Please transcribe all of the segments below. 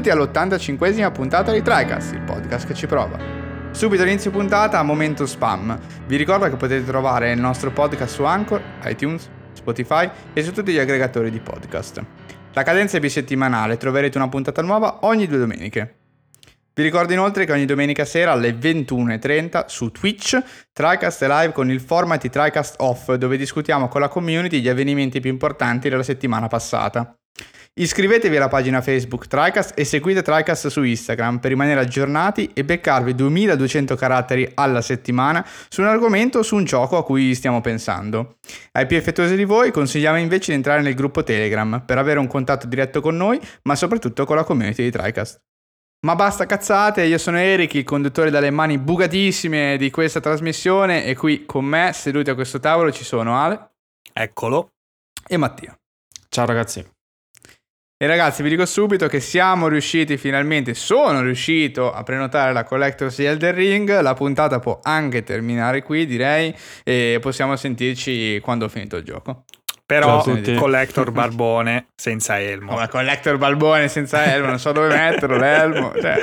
benvenuti all'85esima puntata di TriCast, il podcast che ci prova. Subito all'inizio puntata, momento spam. Vi ricordo che potete trovare il nostro podcast su Anchor, iTunes, Spotify e su tutti gli aggregatori di podcast. La cadenza è bisettimanale, troverete una puntata nuova ogni due domeniche. Vi ricordo inoltre che ogni domenica sera alle 21.30 su Twitch TriCast è live con il format di TriCast Off dove discutiamo con la community gli avvenimenti più importanti della settimana passata. Iscrivetevi alla pagina Facebook TriCast e seguite TriCast su Instagram per rimanere aggiornati e beccarvi 2200 caratteri alla settimana su un argomento o su un gioco a cui stiamo pensando. Ai più effettuosi di voi consigliamo invece di entrare nel gruppo Telegram per avere un contatto diretto con noi, ma soprattutto con la community di TriCast. Ma basta cazzate, io sono Eric, il conduttore dalle mani bugatissime di questa trasmissione e qui con me, seduti a questo tavolo, ci sono Ale. Eccolo. E Mattia. Ciao ragazzi. E ragazzi, vi dico subito che siamo riusciti finalmente, sono riuscito a prenotare la Collectors Elder Ring. La puntata può anche terminare qui, direi, e possiamo sentirci quando ho finito il gioco. Però collector barbone senza elmo. Come collector barbone senza elmo, non so dove metterlo l'elmo. Cioè.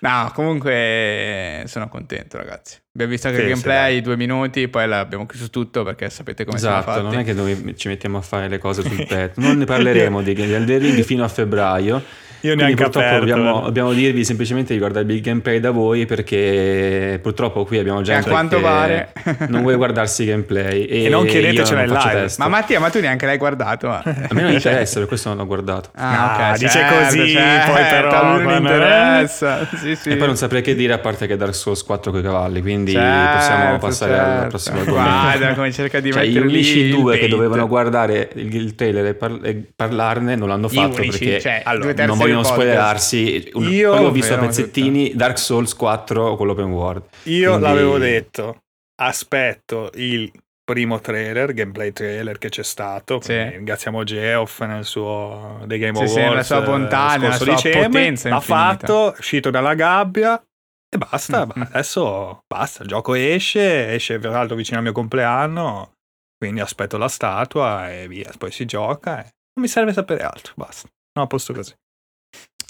No, comunque sono contento, ragazzi. Abbiamo visto anche sì, il gameplay, sì, due minuti, poi l'abbiamo chiuso tutto perché sapete come esatto, siamo fatti. non è che noi ci mettiamo a fare le cose sul petto. Non ne parleremo di Elden Ring fino a febbraio io neanche purtroppo aperto. Dobbiamo, dobbiamo, dirvi semplicemente di guardare il gameplay da voi perché purtroppo qui abbiamo gente a quanto pare non vuole guardarsi i gameplay e, e non chiedetecelo in live test. ma Mattia ma tu neanche l'hai guardato a me non interessa per questo non l'ho guardato ah, no, ok dice certo, così certo, poi però non interessa sì, sì. e poi non saprei che dire a parte che Dark Souls 4 con i cavalli quindi certo, possiamo passare certo. al prossimo argomento guarda come cerca di cioè, mettere gli unici due che dovevano guardare il, trailer e, par- e, parlarne non l'hanno fatto perché cioè, non vogliono spoilerarsi sì, un, io ho visto a pezzettini tutto. Dark Souls 4 con l'open world. Io quindi... l'avevo detto, aspetto il primo trailer, gameplay trailer che c'è stato. Sì. Ringraziamo Geoff nel suo The Game sì, Awards. Sì, nella sua bontà, nella sua dicembre, potenza L'ha fatto, è uscito dalla gabbia e basta. Mm-hmm. Adesso basta, il gioco esce, esce peraltro vicino al mio compleanno. Quindi aspetto la statua e via, poi si gioca. E non mi serve sapere altro, basta. No, a posto così.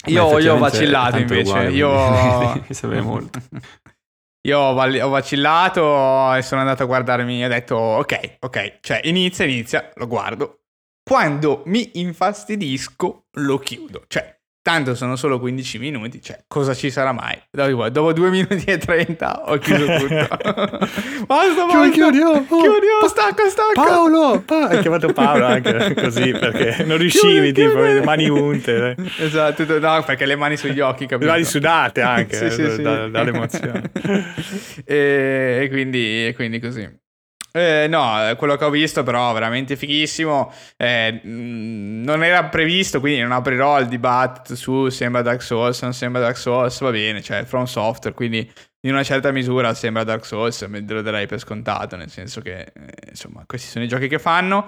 Io, io ho vacillato invece. Uguale, io... mi molto. Io ho, ho, vacillato e sono andato a guardarmi e ho detto ok, ok, cioè inizia, inizia, lo guardo. Quando mi infastidisco lo chiudo. Cioè Tanto sono solo 15 minuti, cioè cosa ci sarà mai? Dopo 2 minuti e 30 ho chiuso tutto. basta, basta. Chiudiamo, chiudiamo, stacca, stacca. Paolo, pa- hai chiamato Paolo anche così perché non riuscivi, chiudi, tipo, le mani unte. Esatto, no, perché le mani sugli occhi, capito? Le mani sudate anche, sì, sì, sì. Da, dall'emozione. e, e, quindi, e quindi così. Eh, no, quello che ho visto però veramente fighissimo. Eh, non era previsto, quindi non aprirò il dibattito su sembra Dark Souls, non sembra Dark Souls, va bene, cioè From Software, quindi in una certa misura sembra Dark Souls, me lo darei per scontato, nel senso che eh, insomma questi sono i giochi che fanno.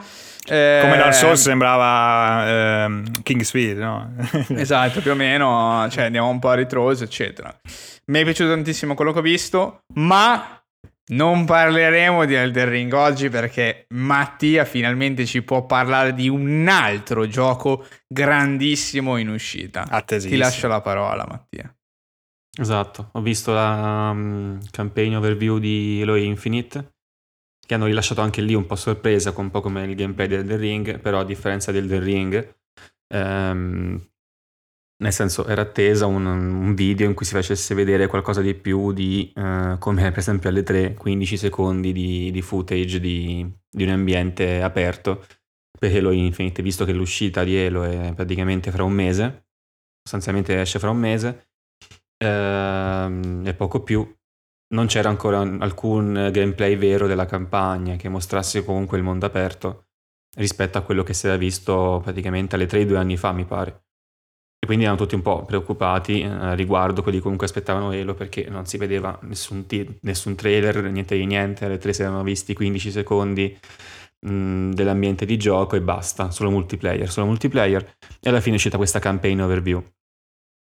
Eh, Come Dark Souls sembrava ehm, King's Field, no? esatto, più o meno, cioè andiamo un po' a ritroso, eccetera. Mi è piaciuto tantissimo quello che ho visto, ma non parleremo di Elden Ring oggi perché Mattia finalmente ci può parlare di un altro gioco grandissimo in uscita. Attesissimo. Ti lascio la parola, Mattia. Esatto, ho visto la um, campaign overview di Halo Infinite che hanno rilasciato anche lì un po' sorpresa, un po' come il gameplay di Elden Ring, però a differenza di Elden Ring ehm, nel senso, era attesa un, un, video in cui si facesse vedere qualcosa di più di uh, come per esempio alle 3, 15 secondi di, di footage di, di, un ambiente aperto per Halo Infinite, visto che l'uscita di Halo è praticamente fra un mese, sostanzialmente esce fra un mese, uh, e poco più. Non c'era ancora alcun gameplay vero della campagna che mostrasse comunque il mondo aperto rispetto a quello che si era visto praticamente alle 3 due anni fa, mi pare. Quindi erano tutti un po' preoccupati eh, riguardo quelli comunque aspettavano Elo perché non si vedeva nessun, t- nessun trailer, niente di niente, alle tre si erano visti 15 secondi dell'ambiente di gioco e basta, solo multiplayer, solo multiplayer. E alla fine è uscita questa campaign overview.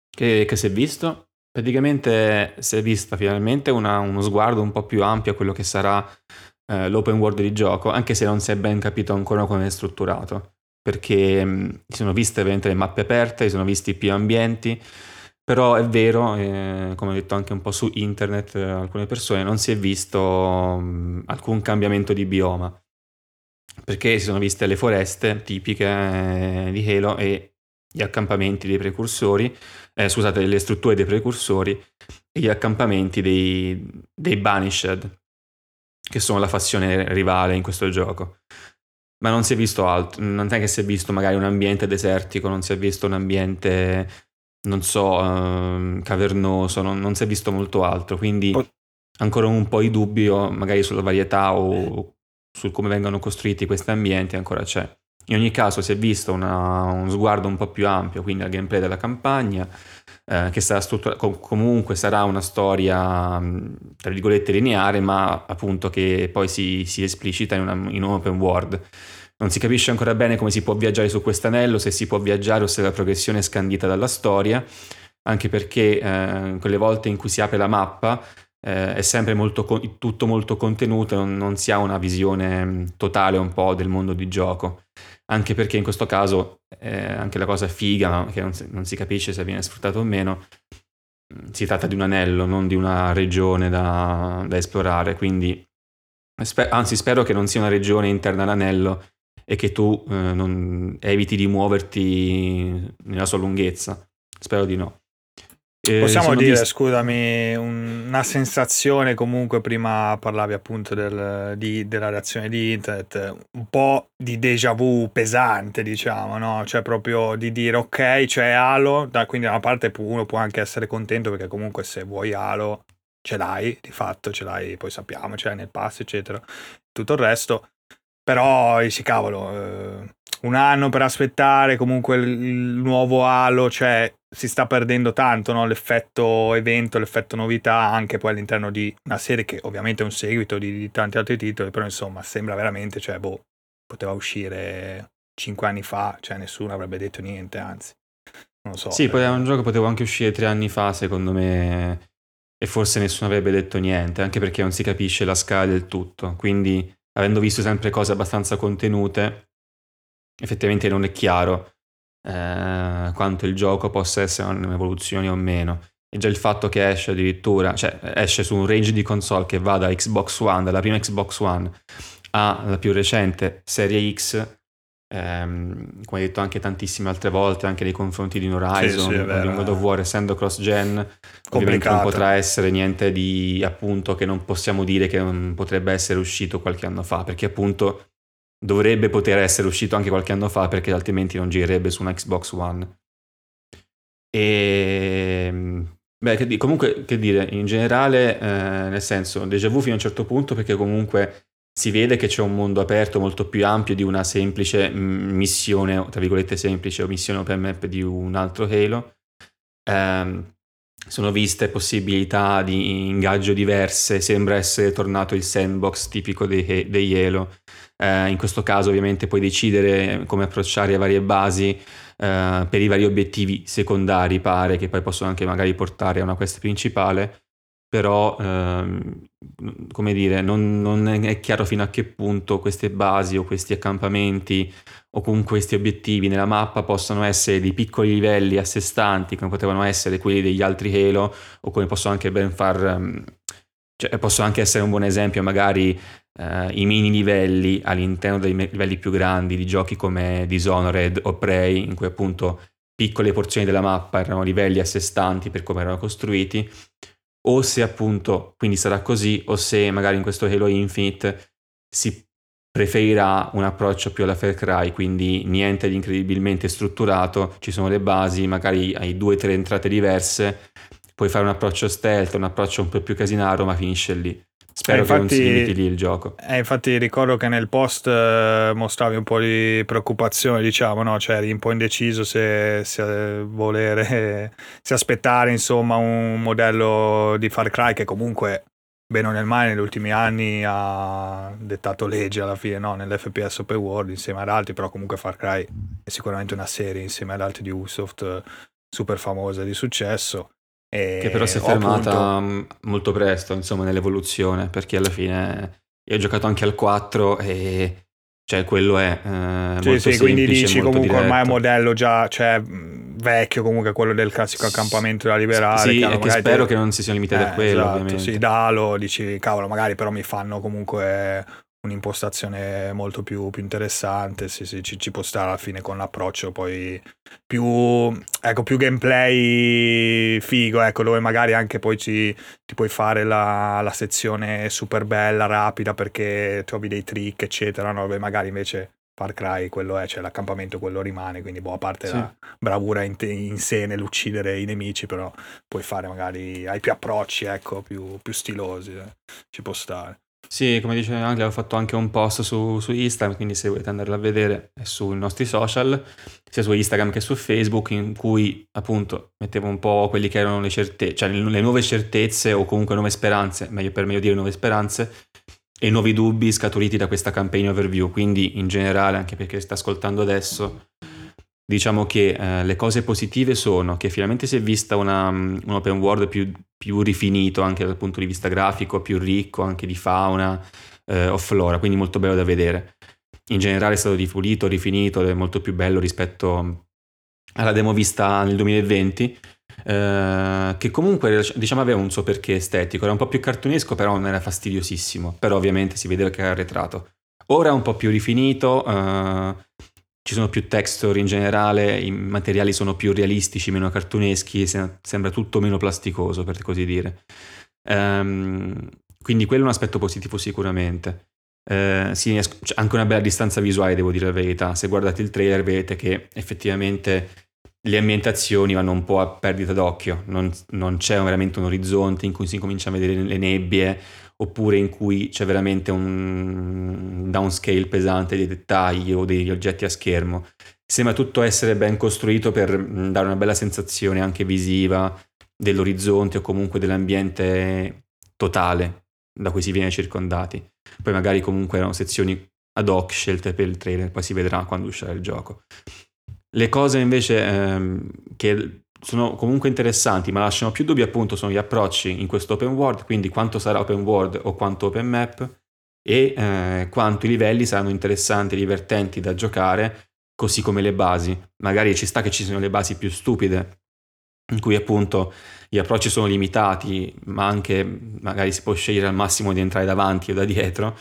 Che, che si è visto? Praticamente si è vista finalmente una, uno sguardo un po' più ampio a quello che sarà eh, l'open world di gioco, anche se non si è ben capito ancora come è strutturato perché mh, si sono viste ovviamente le mappe aperte, si sono visti più ambienti, però è vero, eh, come ho detto anche un po' su internet eh, alcune persone, non si è visto mh, alcun cambiamento di bioma, perché si sono viste le foreste tipiche eh, di Halo e gli accampamenti dei precursori, eh, scusate, le strutture dei precursori e gli accampamenti dei, dei Banished, che sono la fazione rivale in questo gioco. Ma non si è visto altro, non è che si è visto magari un ambiente desertico, non si è visto un ambiente, non so, eh, cavernoso, non, non, si è visto molto altro, quindi ancora un po' di dubbio magari sulla varietà o su come vengono costruiti questi ambienti ancora c'è. In ogni caso si è visto una, un sguardo un po' più ampio, quindi al gameplay della campagna, eh, che sarà struttura- com- comunque sarà una storia, tra virgolette, lineare, ma appunto che poi si, si esplicita in, una, in un open world. Non si capisce ancora bene come si può viaggiare su questo anello, se si può viaggiare o se la progressione è scandita dalla storia, anche perché eh, quelle volte in cui si apre la mappa eh, è sempre molto, tutto molto contenuto, non, non si ha una visione totale un po' del mondo di gioco anche perché in questo caso eh, anche la cosa figa, che non si, non si, capisce se viene sfruttato o meno, mm, si tratta di un anello, non di una regione da, da esplorare, quindi sper- anzi spero che non sia una regione interna all'anello e che tu eh, non eviti di muoverti nella sua lunghezza. Spero di no. Eh, Possiamo dire, visti... scusami, una sensazione comunque, prima parlavi appunto del, di, della reazione di internet, un po' di déjà vu pesante, diciamo, no? Cioè proprio di dire ok, c'è Halo, da, quindi da una parte uno può anche essere contento perché comunque se vuoi Halo ce l'hai, di fatto ce l'hai, poi sappiamo, ce l'hai nel pass, eccetera, tutto il resto. Però, sì, cavolo, eh, un anno per aspettare comunque il, il nuovo Halo, cioè si sta perdendo tanto no? l'effetto evento, l'effetto novità anche poi all'interno di una serie che ovviamente è un seguito di, di tanti altri titoli, però insomma sembra veramente, cioè boh, poteva uscire cinque anni fa, cioè nessuno avrebbe detto niente, anzi. Non so. Sì, poi è un gioco che poteva anche uscire tre anni fa, secondo me, e forse nessuno avrebbe detto niente, anche perché non si capisce la scala del tutto. Quindi, avendo visto sempre cose abbastanza contenute, effettivamente non è chiaro eh, quanto il gioco possa essere un'evoluzione o meno. E già il fatto che esce addirittura, cioè esce su un range di console che va da Xbox One, dalla prima Xbox One alla più recente Serie X, ehm, come hai detto anche tantissime altre volte, anche nei confronti di Horizon, sì, sì, di God of War, essendo cross-gen, ovviamente non potrà essere niente di appunto che non possiamo dire che non potrebbe essere uscito qualche anno fa, perché appunto dovrebbe poter essere uscito anche qualche anno fa perché altrimenti non girerebbe su una Xbox One. E ehm, beh, che, comunque, che dire, in generale, eh, nel senso, déjà vu fino a un certo punto perché comunque si vede che c'è un mondo aperto molto più ampio di una semplice mm, missione, tra virgolette semplice, o missione open map di un altro Halo. Eh, sono viste possibilità di ingaggio diverse, sembra essere tornato il sandbox tipico dei, dei Halo eh, in questo caso ovviamente puoi decidere come approcciare le varie basi eh, per i vari obiettivi secondari, pare, che poi possono anche magari portare a una quest principale, però ehm, come dire, non, non, è chiaro fino a che punto queste basi o questi accampamenti o comunque questi obiettivi nella mappa possono essere dei piccoli livelli a sé stanti, come potevano essere quelli degli altri Halo, o come possono anche ben far... Cioè, possono anche essere un buon esempio magari uh, i mini livelli all'interno dei livelli più grandi di giochi come Dishonored o Prey, in cui appunto piccole porzioni della mappa erano livelli a sé stanti per come erano costruiti, o se appunto quindi sarà così, o se magari in questo Halo Infinite si preferirà un approccio più alla Far Cry, quindi niente di incredibilmente strutturato, ci sono le basi, magari hai due o tre entrate diverse, puoi fare un approccio stealth, un approccio un po' più casinaro, ma finisce lì. Spero eh, infatti, che non si limiti lì il gioco. Eh, infatti ricordo che nel post eh, mostravi un po' di preoccupazione, diciamo, no? Cioè eri un po' indeciso se, se volere, se aspettare insomma un modello di Far Cry che comunque bene o nel male negli ultimi anni ha dettato legge alla fine no? nell'FPS Open World insieme ad altri, però comunque Far Cry è sicuramente una serie insieme ad altri di Ubisoft super famosa di successo e che però si è fermata appunto... molto presto, insomma, nell'evoluzione, perché alla fine io ho giocato anche al 4 e Cioè, quello è. Eh, sì, sì, quindi dici comunque ormai è un modello già cioè, vecchio, comunque quello del classico accampamento da liberare. Sì, che spero te... che non si sia limitato eh, a quello. Esatto, ovviamente. sì, Dalo, dici, cavolo, magari però mi fanno comunque un'impostazione molto più, più interessante, sì, sì, ci, ci, può stare alla fine con l'approccio poi più, ecco, più gameplay figo, ecco, dove magari anche poi ci, ti puoi fare la, la, sezione super bella, rapida, perché trovi dei trick, eccetera, no? Dove magari invece Far Cry quello è, cioè l'accampamento quello rimane, quindi boh, a parte sì. la bravura in, te, in, sé nell'uccidere i nemici, però puoi fare magari, hai più approcci, ecco, più, più stilosi, eh. ci può stare. Sì, come dice Angela, ho fatto anche un post su, su, Instagram, quindi se volete andarlo a vedere è sui nostri social, sia su Instagram che su Facebook, in cui appunto mettevo un po' quelli che erano le certezze, cioè le nuove certezze o comunque nuove speranze, meglio per meglio dire nuove speranze, e nuovi dubbi scaturiti da questa campaign overview. Quindi in generale, anche perché sta ascoltando adesso, diciamo che eh, le cose positive sono che finalmente si è vista una, un open world più, più, rifinito anche dal punto di vista grafico, più ricco anche di fauna eh, o flora, quindi molto bello da vedere. In generale è stato ripulito, rifinito, è molto più bello rispetto alla demo vista nel 2020, eh, che comunque diciamo aveva un suo perché estetico, era un po' più cartunesco, però non era fastidiosissimo, però ovviamente si vedeva che era arretrato. Ora è un po' più rifinito, eh, ci sono più texture in generale, i materiali sono più realistici, meno cartuneschi, sembra tutto meno plasticoso per così dire. Um, quindi quello è un aspetto positivo sicuramente. Uh, sì, anche una bella distanza visuale, devo dire la verità. Se guardate il trailer vedete che effettivamente le ambientazioni vanno un po' a perdita d'occhio, non, non c'è veramente un orizzonte in cui si comincia a vedere le nebbie oppure in cui c'è veramente un downscale pesante dei dettagli o degli oggetti a schermo. Sembra tutto essere ben costruito per mm, dare una bella sensazione anche visiva dell'orizzonte o comunque dell'ambiente totale da cui si viene circondati. Poi magari comunque erano sezioni ad hoc scelte per il trailer, poi si vedrà quando uscirà il gioco. Le cose invece ehm, che sono comunque interessanti, ma lasciano più dubbi appunto sono gli approcci in questo open world, quindi quanto sarà open world o quanto open map e eh, quanto i livelli saranno interessanti, divertenti da giocare, così come le basi. Magari ci sta che ci siano le basi più stupide, in cui appunto gli approcci sono limitati, ma anche magari si può scegliere al massimo di entrare davanti o da dietro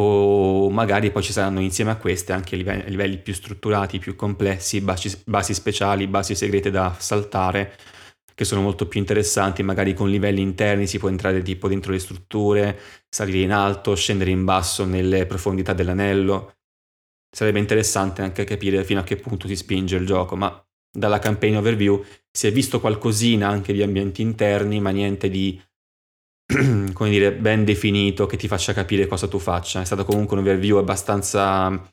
o magari poi ci saranno insieme a queste anche livelli, livelli più strutturati, più complessi, basi, basi, speciali, basi segrete da saltare, che sono molto più interessanti, magari con livelli interni si può entrare tipo dentro le strutture, salire in alto, scendere in basso nelle profondità dell'anello. Sarebbe interessante anche capire fino a che punto si spinge il gioco, ma dalla campaign overview si è visto qualcosina anche di ambienti interni, ma niente di come dire, ben definito che ti faccia capire cosa tu faccia. È stato comunque un overview abbastanza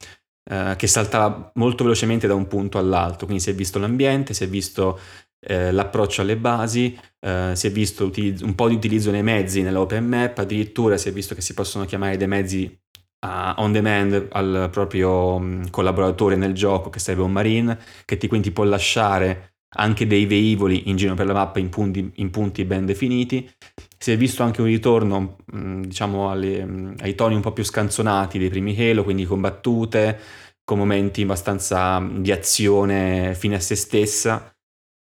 eh, che saltava molto velocemente da un punto all'altro, quindi si è visto l'ambiente, si è visto eh, l'approccio alle basi, eh, si è visto utilizzo, un po' di utilizzo nei mezzi nell'open map, addirittura si è visto che si possono chiamare dei mezzi uh, on demand al proprio um, collaboratore nel gioco che serve un marine, che ti quindi può lasciare anche dei veicoli in giro per la mappa in punti, in punti ben definiti. Si è visto anche un ritorno, mm, diciamo, alle, mm, ai toni un po' più scanzonati dei primi Halo, quindi combattute, con momenti abbastanza mm, di azione fine a se stessa.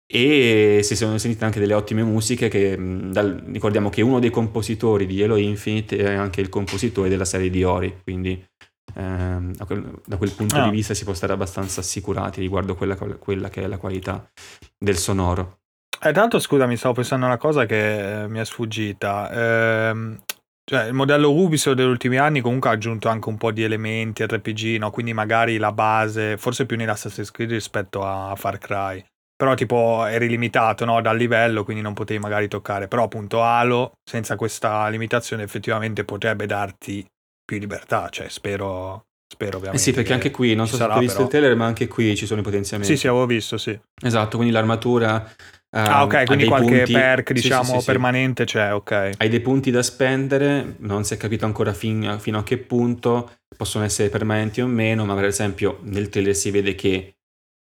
E si sono sentite anche delle ottime musiche che dal, ricordiamo che uno dei compositori di Halo Infinite è anche il compositore della serie di Ori, quindi Ehm, da, quel, da, quel, punto ah. di vista si può stare abbastanza assicurati riguardo quella, quella che è la qualità del sonoro. Eh, tanto scusa, mi stavo pensando a una cosa che eh, mi è sfuggita. Eh, cioè, il modello Ubisoft degli ultimi anni comunque ha aggiunto anche un po' di elementi RPG, no? quindi magari la base, forse più nell'Assassin's Creed rispetto a Far Cry. Però tipo eri limitato no? dal livello, quindi non potevi magari toccare. Però appunto Halo, senza questa limitazione, effettivamente potrebbe darti più libertà, cioè spero, spero ovviamente. Eh sì, perché anche qui, non so se hai visto però... il trailer, ma anche qui ci sono i potenziamenti. Sì, sì, avevo visto, sì. Esatto, quindi l'armatura... Uh, ah, ok, quindi qualche punti... perk, diciamo, sì, sì, permanente c'è, ok. Hai dei punti da spendere, non si è capito ancora fin, fino a che punto. Possono essere permanenti o meno, ma per esempio nel trailer si vede che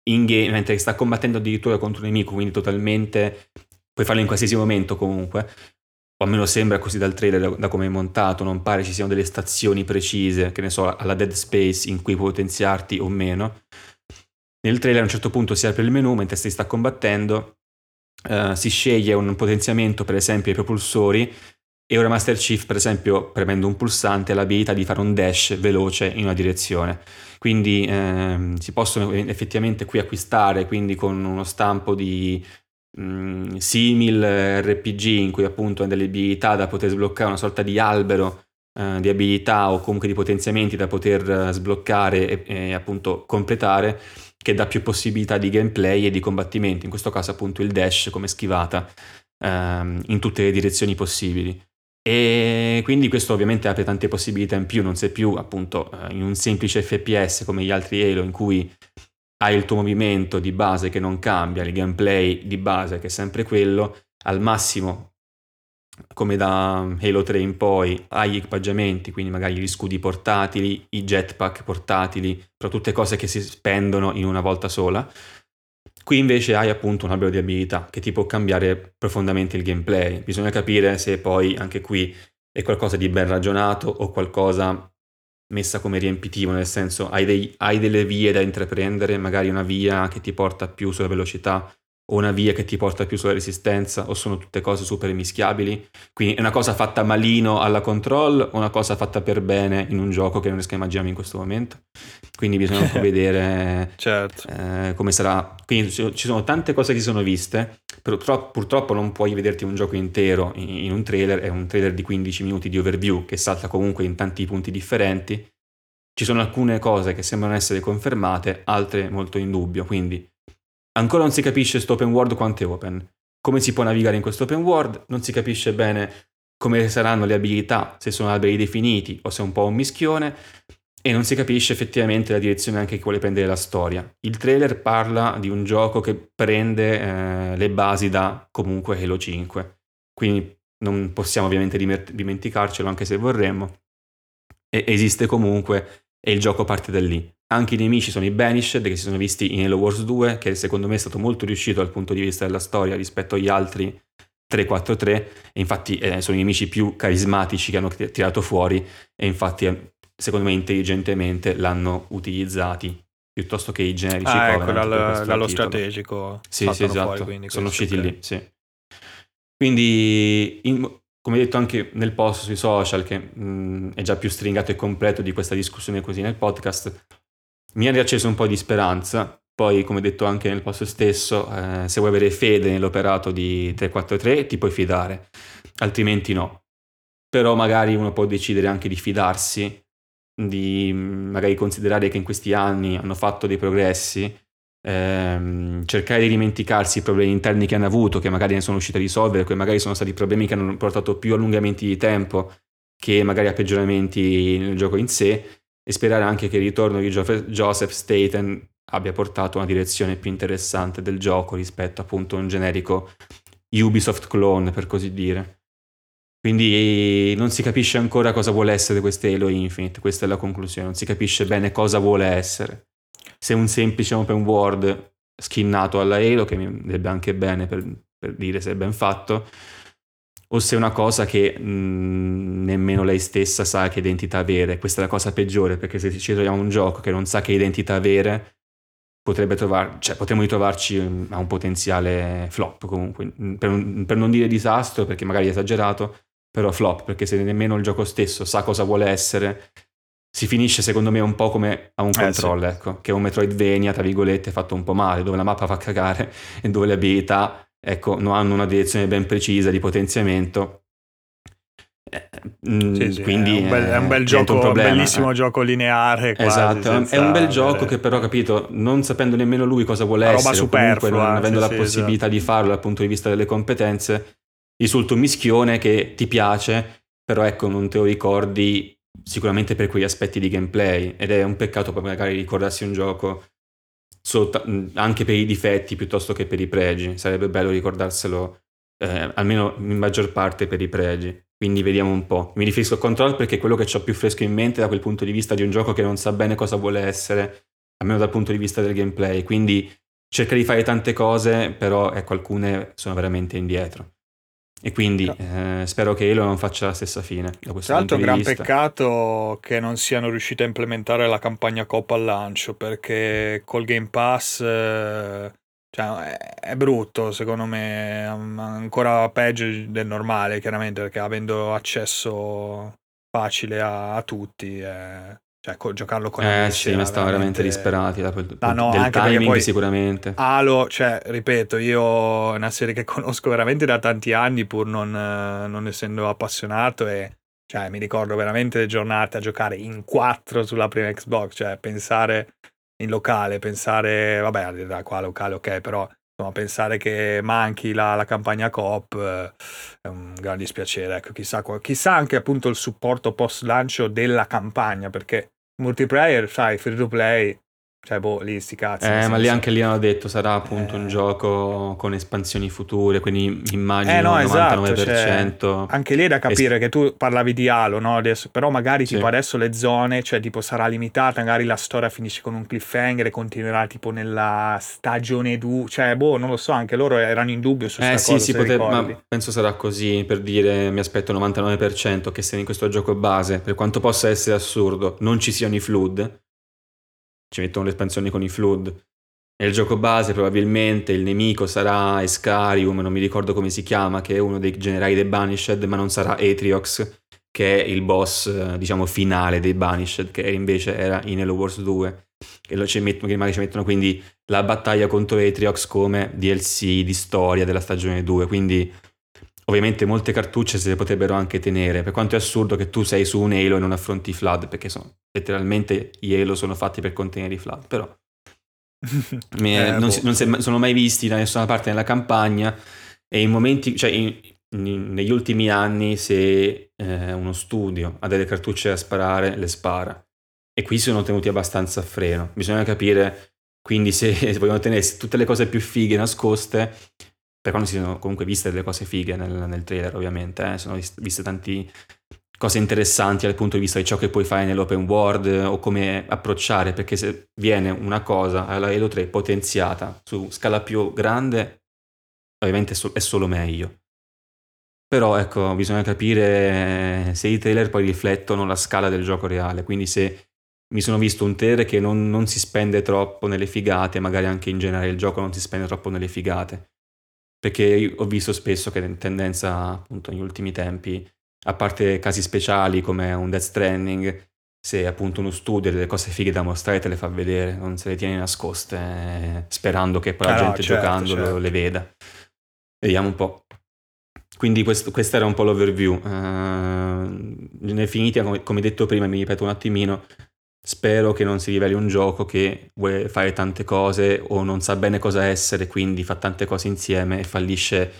in game, mentre sta combattendo addirittura contro un nemico, quindi totalmente, puoi farlo in qualsiasi momento comunque, o almeno sembra così dal trailer da, da come è montato, non pare ci siano delle stazioni precise, che ne so, alla Dead Space in cui puoi potenziarti o meno. Nel trailer a un certo punto si apre il menu mentre si sta combattendo, uh, si sceglie un potenziamento per esempio ai propulsori e ora Master Chief per esempio premendo un pulsante ha l'abilità di fare un dash veloce in una direzione. Quindi ehm, si possono effettivamente qui acquistare, quindi con uno stampo di mh, simil RPG in cui appunto hai delle abilità da poter sbloccare, una sorta di albero eh, di abilità o comunque di potenziamenti da poter eh, sbloccare e, e appunto completare che dà più possibilità di gameplay e di combattimento, in questo caso appunto il dash come schivata ehm, in tutte le direzioni possibili. E quindi questo ovviamente apre tante possibilità in più, non sei più appunto eh, in un semplice FPS come gli altri Halo in cui hai il tuo movimento di base che non cambia, il gameplay di base che è sempre quello, al massimo come da Halo 3 in poi hai equipaggiamenti, quindi magari gli scudi portatili, i jetpack portatili, però tutte cose che si spendono in una volta sola. Qui invece hai appunto un albero di abilità che ti può cambiare profondamente il gameplay. Bisogna capire se poi anche qui è qualcosa di ben ragionato o qualcosa messa come riempitivo, nel senso hai, dei, hai, delle vie da intraprendere, magari una via che ti porta più sulla velocità o una via che ti porta più sulla resistenza o sono tutte cose super mischiabili. Quindi è una cosa fatta malino alla control o una cosa fatta per bene in un gioco che non riesco a immaginarmi in questo momento. Quindi bisogna un po' vedere certo. eh, come sarà. Quindi ci sono tante cose che si sono viste, però purtroppo non puoi vederti un gioco intero in un trailer, è un trailer di 15 minuti di overview che salta comunque in tanti punti differenti. Ci sono alcune cose che sembrano essere confermate, altre molto in dubbio, quindi Ancora non si capisce questo open world quanto è open. Come si può navigare in questo open world? Non si capisce bene come saranno le abilità, se sono alberi definiti o se è un po' un mischione. E non si capisce effettivamente la direzione anche che vuole prendere la storia. Il trailer parla di un gioco che prende eh, le basi da comunque Halo 5. Quindi non possiamo ovviamente dimenticarcelo anche se vorremmo. E esiste comunque e il gioco parte da lì. Anche i nemici sono i Banished che si sono visti in Halo Wars 2, che secondo me è stato molto riuscito dal punto di vista della storia rispetto agli altri 3-4-3 e infatti eh, sono i nemici più carismatici che hanno tirato fuori e infatti eh, secondo me intelligentemente l'hanno utilizzati piuttosto che i generici ah, ecco, dal, dallo strategico sì, sì esatto fuori, sono usciti lì sì. quindi in, come detto anche nel post sui social che mh, è già più stringato e completo di questa discussione così nel podcast mi ha riacceso un po' di speranza. Poi, come detto anche nel post stesso, eh, se vuoi avere fede nell'operato di 343 ti puoi fidare, altrimenti no. Però magari uno può decidere anche di fidarsi, di magari considerare che in questi anni hanno fatto dei progressi, ehm, cercare di dimenticarsi i problemi interni che hanno avuto, che magari ne sono riusciti a risolvere, che magari sono stati problemi che hanno portato più allungamenti di tempo che magari a peggioramenti nel gioco in sé e sperare anche che il ritorno di Joseph Staten abbia portato a una direzione più interessante del gioco rispetto appunto a un generico Ubisoft clone per così dire. Quindi non si capisce ancora cosa vuole essere questo Halo Infinite, questa è la conclusione, non si capisce bene cosa vuole essere. Se un semplice open world skinnato alla Halo, che mi andrebbe anche bene per, per dire se è ben fatto, o se è una cosa che mh, nemmeno lei stessa sa che identità avere. Questa è la cosa peggiore, perché se ci troviamo un gioco che non sa che identità avere, potrebbe trovar- cioè, potremmo ritrovarci a un potenziale flop comunque, per, un, per, non dire disastro, perché magari è esagerato, però flop, perché se nemmeno il gioco stesso sa cosa vuole essere, si finisce secondo me un po' come a un control, eh, sì. ecco, che è un Metroidvania, tra virgolette, fatto un po' male, dove la mappa fa cagare e dove le abilità ecco, non hanno una direzione ben precisa di potenziamento. Eh, mm, sì, sì, quindi è un bel, è un bel gioco, un, problema, bellissimo eh. gioco lineare. Quasi, esatto, è un bel gioco che però, capito, non sapendo nemmeno lui cosa vuole Una essere, comunque non avendo la possibilità esatto. di farlo dal punto di vista delle competenze, risulta un mischione che ti piace, però ecco, non te lo ricordi sicuramente per quegli aspetti di gameplay ed è un peccato poi magari ricordarsi un gioco solta- anche per i difetti piuttosto che per i pregi. Sarebbe bello ricordarselo eh, almeno in maggior parte per i pregi. Quindi vediamo un po'. Mi riferisco a Control perché è quello che ho più fresco in mente da quel punto di vista di un gioco che non sa bene cosa vuole essere, almeno dal punto di vista del gameplay. Quindi cerca di fare tante cose, però ecco, alcune sono veramente indietro. E quindi eh, spero che Halo non faccia la stessa fine. Da questo Tra l'altro è un gran vista. peccato che non siano riusciti a implementare la campagna Coppa al lancio, perché col Game Pass eh, cioè, è, brutto, secondo me, ancora peggio del normale, chiaramente, perché avendo accesso facile a, a tutti, eh, cioè co- giocarlo con Eh amici sì, ma stavano veramente disperati. Da quel, Ah, no, del timing poi- sicuramente. Halo, cioè, ripeto, io è una serie che conosco veramente da tanti anni, pur non, eh, non essendo appassionato e cioè, mi ricordo veramente le giornate a giocare in quattro sulla prima Xbox, cioè pensare in locale, pensare, vabbè, là qua locale, ok, però insomma, pensare che manchi la, la campagna coop eh, è un gran dispiacere, ecco, chissà, chissà anche appunto il supporto post lancio della campagna, perché multiplayer, sai, free to play, cioè, boh, lì sti cazzi. Eh, ma lì anche lì hanno detto sarà appunto un Eh. gioco con espansioni future, quindi immagino Eh, no, il esatto, 99%. Anche lì è da capire che tu parlavi di Halo, no? Adesso, però magari Sì. tipo adesso le zone, cioè tipo sarà limitata, magari la storia finisce con un cliffhanger e continuerà tipo nella stagione 2, cioè boh, non lo so, anche loro erano in dubbio su Eh questa sì, cosa, sì, poter- ma penso sarà così per dire mi aspetto il 99% che se in questo gioco base, per quanto possa essere assurdo, non ci siano i flood, ci mettono le espansioni con i flood. Nel gioco base probabilmente il nemico sarà Escarium, non mi ricordo come si chiama, che è uno dei generali dei Banished, ma non sarà Atriox, che è il boss, eh, diciamo, finale dei Banished, che invece era in Halo Wars 2. E lo ci mettono, che magari ci mettono quindi la battaglia contro Atriox come DLC di storia della stagione 2. Quindi ovviamente molte cartucce se le potrebbero anche tenere. Per quanto è assurdo che tu sei su un Halo e non affronti i flood, perché sono letteralmente gli Halo sono fatti per contenere i flood. Però Eh, non, boh. si- non si- sono mai visti da nessuna parte nella campagna e in momenti, cioè in- in- negli ultimi anni se eh, uno studio ha delle cartucce da sparare, le spara. E qui sono tenuti abbastanza a freno. Bisogna capire quindi se, se vogliono tenere tutte le cose più fighe nascoste, per quando si sono comunque viste delle cose fighe nel, nel trailer ovviamente, eh, sono vis- viste tante cose interessanti dal punto di vista di ciò che puoi fare nell'open world eh, o come approcciare, perché se viene una cosa alla Halo 3 potenziata su scala più grande, ovviamente è, so- è solo meglio. Però ecco, bisogna capire se i trailer poi riflettono la scala del gioco reale, quindi se mi sono visto un trailer che non, non si spende troppo nelle figate, magari anche in generale il gioco non si spende troppo nelle figate, perché ho visto spesso che in tendenza appunto negli ultimi tempi, a parte casi speciali come un Death Stranding, se appunto uno studio delle cose fighe da mostrare te le fa vedere, non se le tiene nascoste, eh, sperando che poi la Ah, no, gente certo, giocando lo- certo. le veda. Vediamo un po'. Quindi questo, questa era un po' l'overview. Uh, ne finiti, come, come detto prima, mi ripeto un attimino. Spero che non si riveli un gioco che vuole fare tante cose o non sa bene cosa essere, quindi fa tante cose insieme e fallisce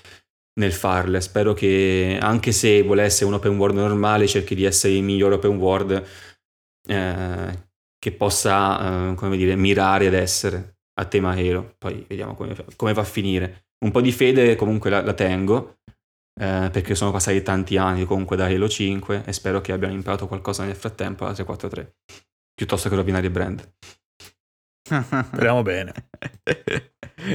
nel farle. Spero che anche se vuole essere un open world normale, cerchi di essere il miglior open world eh, che possa, eh, come dire, mirare ad essere a tema Halo. Poi vediamo come, come va a finire. Un po' di fede comunque la, la tengo, eh, perché sono passati tanti anni comunque da Halo 5 e spero che abbiano imparato qualcosa nel frattempo alla 343, piuttosto che rovinare il brand. Speriamo bene.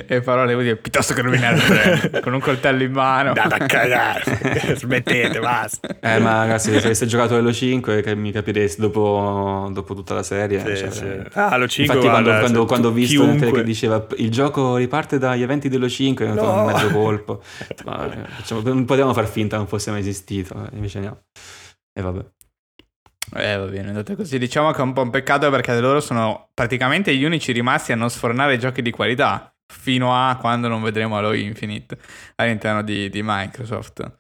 e parole devo dire piuttosto che rovinare il brand con un coltello in mano. Andate a cagare. Smettete, basta. Eh, ma ragazzi, se aveste giocato Halo 5 che mi capireste dopo, dopo tutta la serie. Sì, cioè, sì. Ah, lo 5 Infatti, quando, guarda, quando- se quando ho visto chiunque- che diceva il gioco riparte dagli eventi dello 5, ho No. un mezzo colpo. Ma, eh, facciamo- non potevamo far finta non fosse mai esistito, eh, invece no. E vabbè. Eh, va bene, andata così. Diciamo che è un po' un peccato perché loro sono praticamente gli unici rimasti a non sfornare giochi di qualità fino a quando non vedremo Halo Infinite all'interno di, di Microsoft.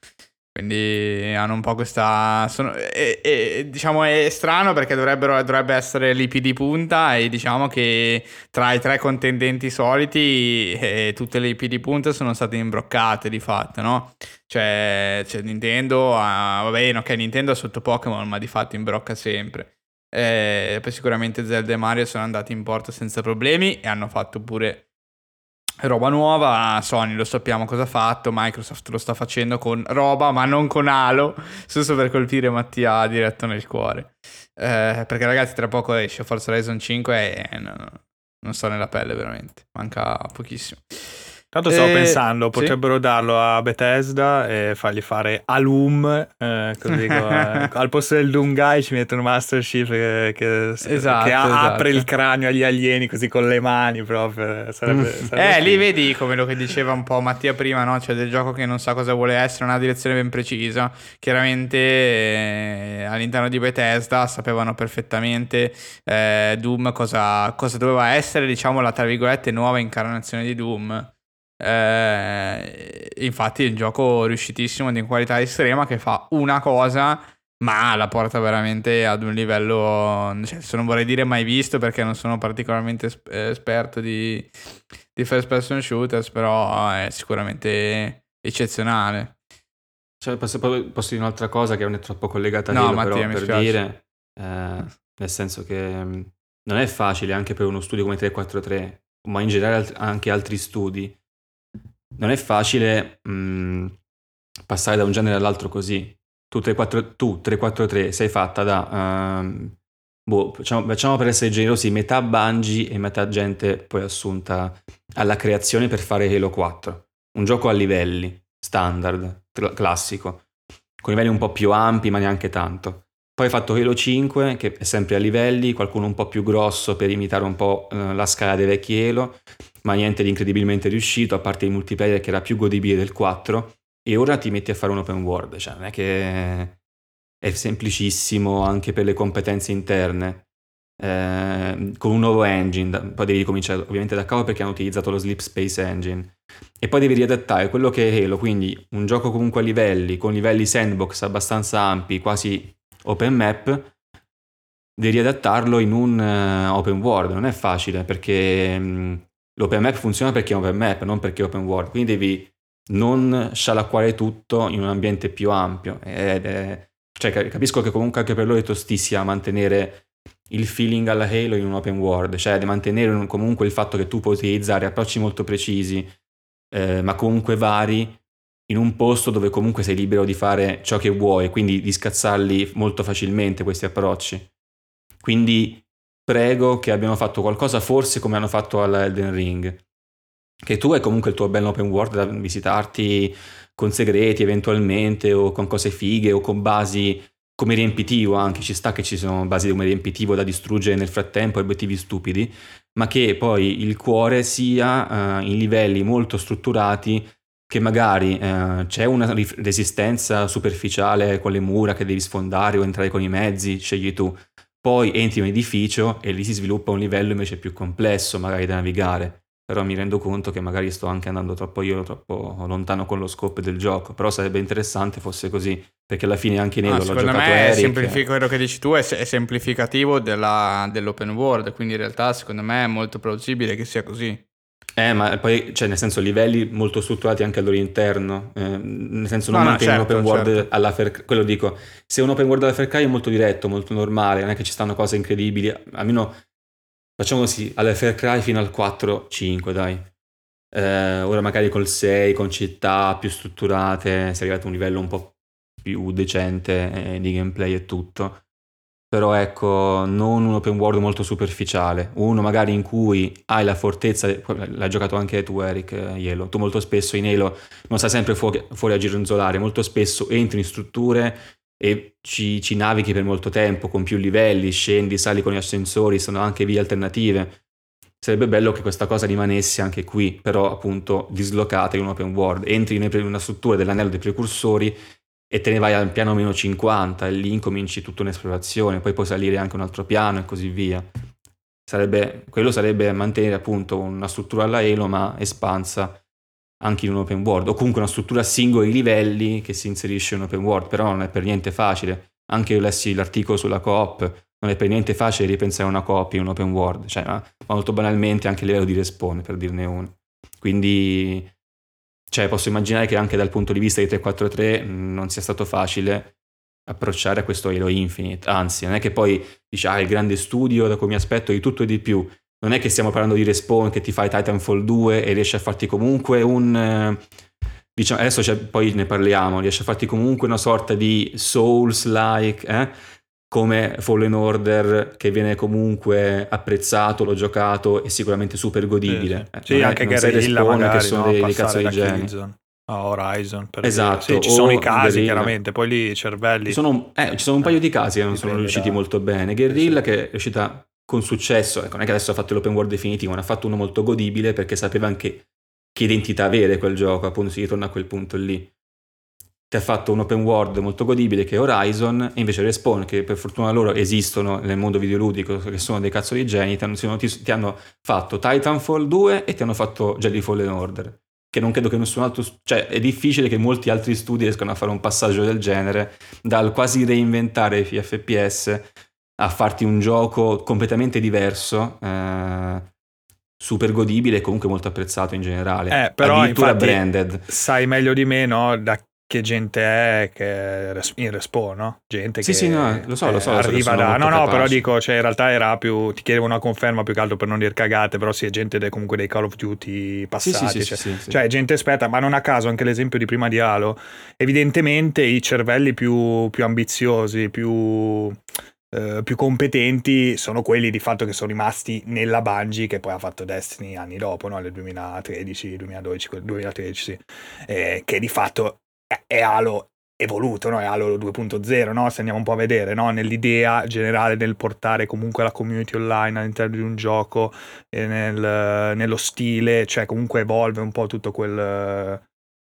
Quindi hanno un po' questa. Sono, e, e, diciamo è strano perché dovrebbe essere l'IP di punta. E diciamo che tra i tre contendenti soliti, eh, tutte le IP di punta sono state imbroccate di fatto, no? Cioè, c'è Nintendo, ha- va bene, ok, Nintendo è sotto Pokémon, ma di fatto imbrocca sempre. Eh, poi sicuramente Zelda e Mario sono andati in porto senza problemi e hanno fatto pure roba nuova. Sony lo sappiamo cosa ha fatto, Microsoft lo sta facendo con roba, ma non con Halo, giusto per colpire Mattia diretto nel cuore. Eh, perché ragazzi, tra poco esce Forza Horizon 5 e no, no, non sto nella pelle veramente, manca pochissimo. Tanto stavo Eh, pensando, sì. potrebbero darlo a Bethesda e fargli fare Alum, eh, così co- eh, al posto del Doomguy ci mettono Master Chief che, che- Esatto, che a- esatto. apre il cranio agli alieni così con le mani proprio. Sarebbe, sarebbe Eh, lì vedi come lo che diceva un po' Mattia prima, no? Cioè del gioco che non sa cosa vuole essere, una direzione ben precisa. Chiaramente eh, all'interno di Bethesda sapevano perfettamente eh, Doom cosa, cosa doveva essere, diciamo, la tra virgolette nuova incarnazione di Doom. Eh, infatti è un gioco riuscitissimo di qualità estrema che fa una cosa ma la porta veramente ad un livello, cioè, se non vorrei dire mai visto perché non sono particolarmente eh, esperto di, di first person shooters, però è sicuramente eccezionale. Cioè, posso, posso dire un'altra cosa che non è troppo collegata a No, Halo, Mattia, però mi per dire, eh, nel senso che mh, non è facile anche per uno studio come 343, ma in generale anche altri studi, non è facile mh, passare da un genere all'altro così. Tu 343, tu 343 sei fatta da, ehm, boh, facciamo, facciamo per essere generosi, metà Bungie e metà gente poi assunta alla creazione per fare Halo 4. Un gioco a livelli, standard, cl- classico, con livelli un po' più ampi ma neanche tanto. Poi hai fatto Halo 5 che è sempre a livelli, qualcuno un po' più grosso per imitare un po' eh, la scala dei vecchi Halo, ma niente di incredibilmente riuscito, a parte il multiplayer che era più godibile del 4, e ora ti metti a fare un open world, cioè non è che è semplicissimo anche per le competenze interne. eh, con un nuovo engine, poi devi cominciare ovviamente da capo perché hanno utilizzato lo Sleep Space Engine e poi devi riadattare quello che è Halo, quindi un gioco comunque a livelli, con livelli sandbox abbastanza ampi, quasi open map, devi riadattarlo in un eh, open world, non è facile perché mh, l'open map funziona perché è open map, non perché è open world, quindi devi non scialacquare tutto in un ambiente più ampio. Ed è- cioè, ca- capisco che comunque anche per loro è tostissima mantenere il feeling alla Halo in un open world, cioè di mantenere un- comunque il fatto che tu puoi utilizzare approcci molto precisi, eh, ma comunque vari, in un posto dove comunque sei libero di fare ciò che vuoi, quindi di scazzarli molto facilmente questi approcci. Quindi prego che abbiano fatto qualcosa forse come hanno fatto alla Elden Ring, che tu hai comunque il tuo bel open world da visitarti con segreti eventualmente o con cose fighe o con basi come riempitivo anche, ci sta che ci sono basi come riempitivo da distruggere nel frattempo, obiettivi stupidi, ma che poi il cuore sia eh, in livelli molto strutturati che magari eh, c'è una resistenza superficiale con le mura che devi sfondare o entrare con i mezzi, scegli tu. Poi entri in un edificio e lì si sviluppa un livello invece più complesso, magari da navigare. Però mi rendo conto che magari sto anche andando troppo io, troppo lontano con lo scopo del gioco. Però sarebbe interessante fosse così, perché alla fine anche in Ah, Halo l'ho secondo giocato me Eric. semplific- quello che dici tu è, è semplificativo della- dell'open world, quindi in realtà secondo me è molto plausibile che sia così. Eh, ma poi, cioè, nel senso, livelli molto strutturati anche al loro interno. eh, nel senso, non No, mantenere certo, un open world certo. alla Far Cry. Quello dico, se un open world alla Far Cry è molto diretto, molto normale, non è che ci stanno cose incredibili. Almeno facciamo così, alla Far Cry fino al 4-5, dai. Eh, ora magari col 6, con città più strutturate, sei arrivato a un livello un po' più decente eh, di gameplay e tutto. Però ecco, non un open world molto superficiale, uno magari in cui hai la fortezza, l'hai giocato anche tu Eric, eh, Yelo, tu molto spesso in Halo non stai sempre fuori, fuori a gironzolare, molto spesso entri in strutture e ci, ci navighi per molto tempo, con più livelli, scendi, sali con gli ascensori, sono anche vie alternative. Sarebbe bello che questa cosa rimanesse anche qui, però appunto dislocata in un open world. Entri in una struttura dell'anello dei precursori e te ne vai al piano meno 50 e lì incominci tutta un'esplorazione, poi puoi salire anche un altro piano e così via. Sarebbe, quello sarebbe mantenere appunto una struttura alla Halo ma espansa anche in un open world, o comunque una struttura a singoli livelli che si inserisce in un open world, però non è per niente facile. Anche io lessi l'articolo sulla coop, non è per niente facile ripensare una coop in un open world, cioè ma molto banalmente anche a livello di respawn, per dirne uno. Quindi cioè, posso immaginare che anche dal punto di vista di 343 mh, non sia stato facile approcciare a questo Halo Infinite, anzi non è che poi dici ah il grande studio da cui mi aspetto di tutto e di più, non è che stiamo parlando di Respawn che ti fai Titanfall 2 e riesci a farti comunque un... eh, diciamo, adesso poi ne parliamo, riesci a farti comunque una sorta di Souls-like, eh? Come Fallen Order che viene comunque apprezzato, l'ho giocato e sicuramente super godibile. Sì, sì. sì anche Guerrilla magari, che sono no, dei, dei cazzo di genio. A Horizon per esatto sì, ci sono i casi Guerrilla. chiaramente poi lì i cervelli ci sono, eh, ci sono un paio di casi che non sono riusciti da... molto bene Guerrilla sì. che è riuscita con successo ecco, non è che adesso ha fatto l'open world definitivo ma ha fatto uno molto godibile perché sapeva anche che identità avere quel gioco appunto si ritorna a quel punto lì ti ha fatto un open world molto godibile che è Horizon e invece Respawn che per fortuna loro esistono nel mondo videoludico che sono dei cazzo di geni ti hanno, ti, hanno fatto Titanfall 2 e ti hanno fatto Jedi Fallen Order che non credo che nessun altro, cioè è difficile che molti altri studi riescano a fare un passaggio del genere, dal quasi reinventare i FPS a farti un gioco completamente diverso, eh, super godibile e comunque molto apprezzato in generale. Eh, però infatti branded. sai meglio di me, no? Da che gente è che in respawn, no? Gente sì, che sì, no, lo so, lo so, arriva da... No, no, capaci. però dico, cioè in realtà era più... Ti chiedevo una conferma più che altro per non dire cagate, però sì, è gente de, comunque dei Call of Duty passati, sì, sì, cioè, sì, cioè gente esperta, ma non a caso anche l'esempio di prima di Halo, evidentemente i cervelli più, più ambiziosi, più... Uh, più competenti sono quelli di fatto che sono rimasti nella Bungie che poi ha fatto Destiny anni dopo, no? nel 2013, 2012, 2013 sì. eh, che di fatto è Halo evoluto, no? è Halo 2.0, no? se andiamo un po' a vedere, no? nell'idea generale del portare comunque la community online all'interno di un gioco, nel, nello stile, cioè comunque evolve un po' tutto quel,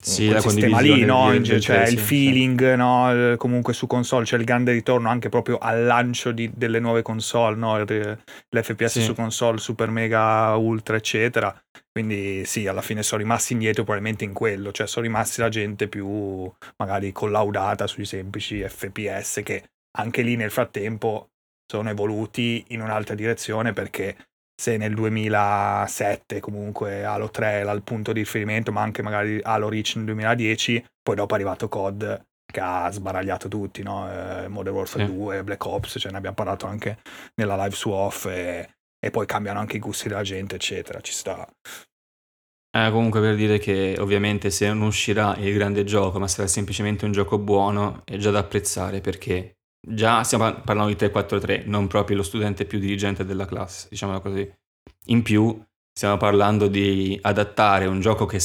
sì, quel sistema lì, no? Del cioè il feeling, sì. no? comunque su console c'è il grande ritorno anche proprio al lancio di, delle nuove console, no? l'FPS sì. su console super mega ultra eccetera quindi sì, alla fine sono rimasti indietro probabilmente in quello, cioè sono rimasti la gente più magari collaudata sui semplici FPS che anche lì nel frattempo sono evoluti in un'altra direzione perché se nel 2007 comunque Halo 3 era il punto di riferimento, ma anche magari Halo Reach nel 2010, poi dopo è arrivato COD che ha sbaragliato tutti, no? Eh, Modern Warfare sì. 2, Black Ops, ce ne abbiamo parlato anche nella live su off e, e poi cambiano anche i gusti della gente, eccetera, ci sta. Eh, comunque per dire che ovviamente se non uscirà il grande gioco, ma sarà semplicemente un gioco buono, è già da apprezzare perché già stiamo parlando di 343, non proprio lo studente più dirigente della classe, diciamola così. In più stiamo parlando di adattare un gioco che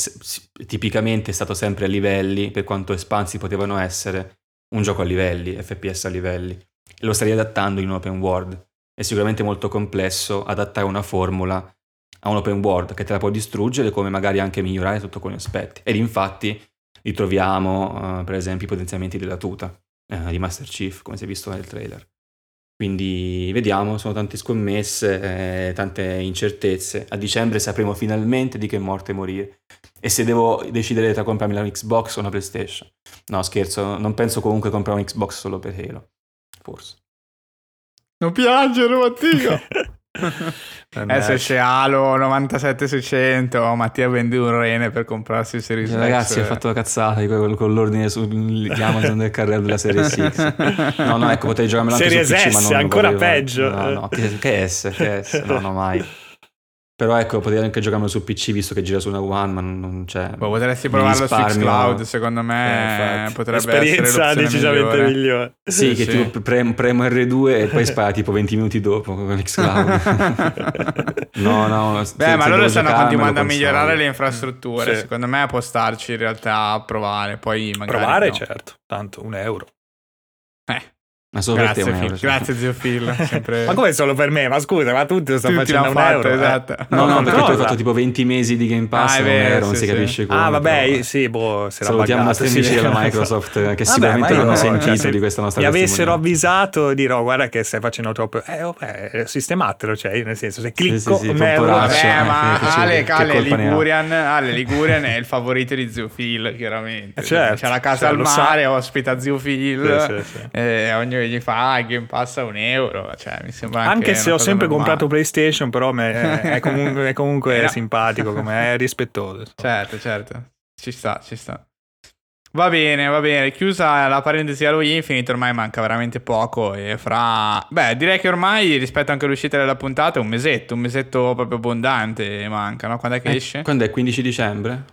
tipicamente è stato sempre a livelli, per quanto espansi potevano essere, un gioco a livelli, FPS a livelli, e lo stai adattando in un open world. È sicuramente molto complesso adattare una formula a un open world che te la può distruggere come magari anche migliorare sotto alcuni aspetti. Ed infatti ritroviamo uh, per esempio i potenziamenti della tuta uh, di Master Chief, come si è visto nel trailer. Quindi vediamo, sono tante scommesse, eh, tante incertezze. A dicembre sapremo finalmente di che morte morire. E se devo decidere tra comprarmi la Xbox o una PlayStation. No, scherzo, non penso comunque comprare un Xbox solo per Halo. Forse. Non piangere, Mattia! Adesso esce Halo 97600 Mattia vende un rene per comprarsi il Series X. Ragazzi ho fatto la cazzata con, con l'ordine su Amazon del carriera della Series X. No no ecco potrei giocarmela anche Series su PC S, ma non ancora peggio. No no che, che S che S? No no mai però ecco, potrei anche giocarlo su PC visto che gira su una One, ma non c'è. Boh, potresti provarlo su Xcloud, secondo me eh, potrebbe Esperienza essere decisamente migliore. migliore. Sì, sì, che tu premo, premo R2 e poi spara tipo 20 minuti dopo con Xcloud. no, no. Beh, ma loro stanno continuando a migliorare le infrastrutture. Sì. Secondo me può starci in realtà a provare. Poi magari provare, no. certo. Tanto un euro. Eh, ma solo Grazie, per te Phil. Grazie zio Phil. Sempre... ma come solo per me? Ma scusa, ma tutti lo stanno facendo un fatto, euro. Eh. Esatto. Eh. No, no, perché tu hai fatto tipo 20 mesi di Game Pass, ah, vero, non sì, si sì. capisce come. Ah, vabbè, però, sì, boh, si Salutiamo i nostri amici della Microsoft che vabbè, sicuramente non hanno sentito cioè, di questa nostra Mi avessero avvisato, dirò, guarda che stai facendo troppo... Eh, vabbè, sistematelo, cioè, nel senso, se clicco... Sì, sì, sì, poraccio, eh, ma Ale, Ale, Ligurian, Ale Ligurian è il favorito di zio Phil, chiaramente. Certo, C'è la casa al mare, ospita zio Phil, e ognuno gli fa Game Pass a un euro. Cioè, mi sembra anche, anche se ho sempre normale. comprato PlayStation, però è, è comunque, è comunque no. simpatico, come è rispettoso. Certo, certo. Ci sta, ci sta. Va bene, va bene. Chiusa la parentesi Halo Infinite, ormai manca veramente poco. E fra. Beh, direi che ormai rispetto anche all'uscita della puntata, un mesetto, un mesetto proprio abbondante manca, no? Quando è che eh, esce? Quando è? 15 dicembre?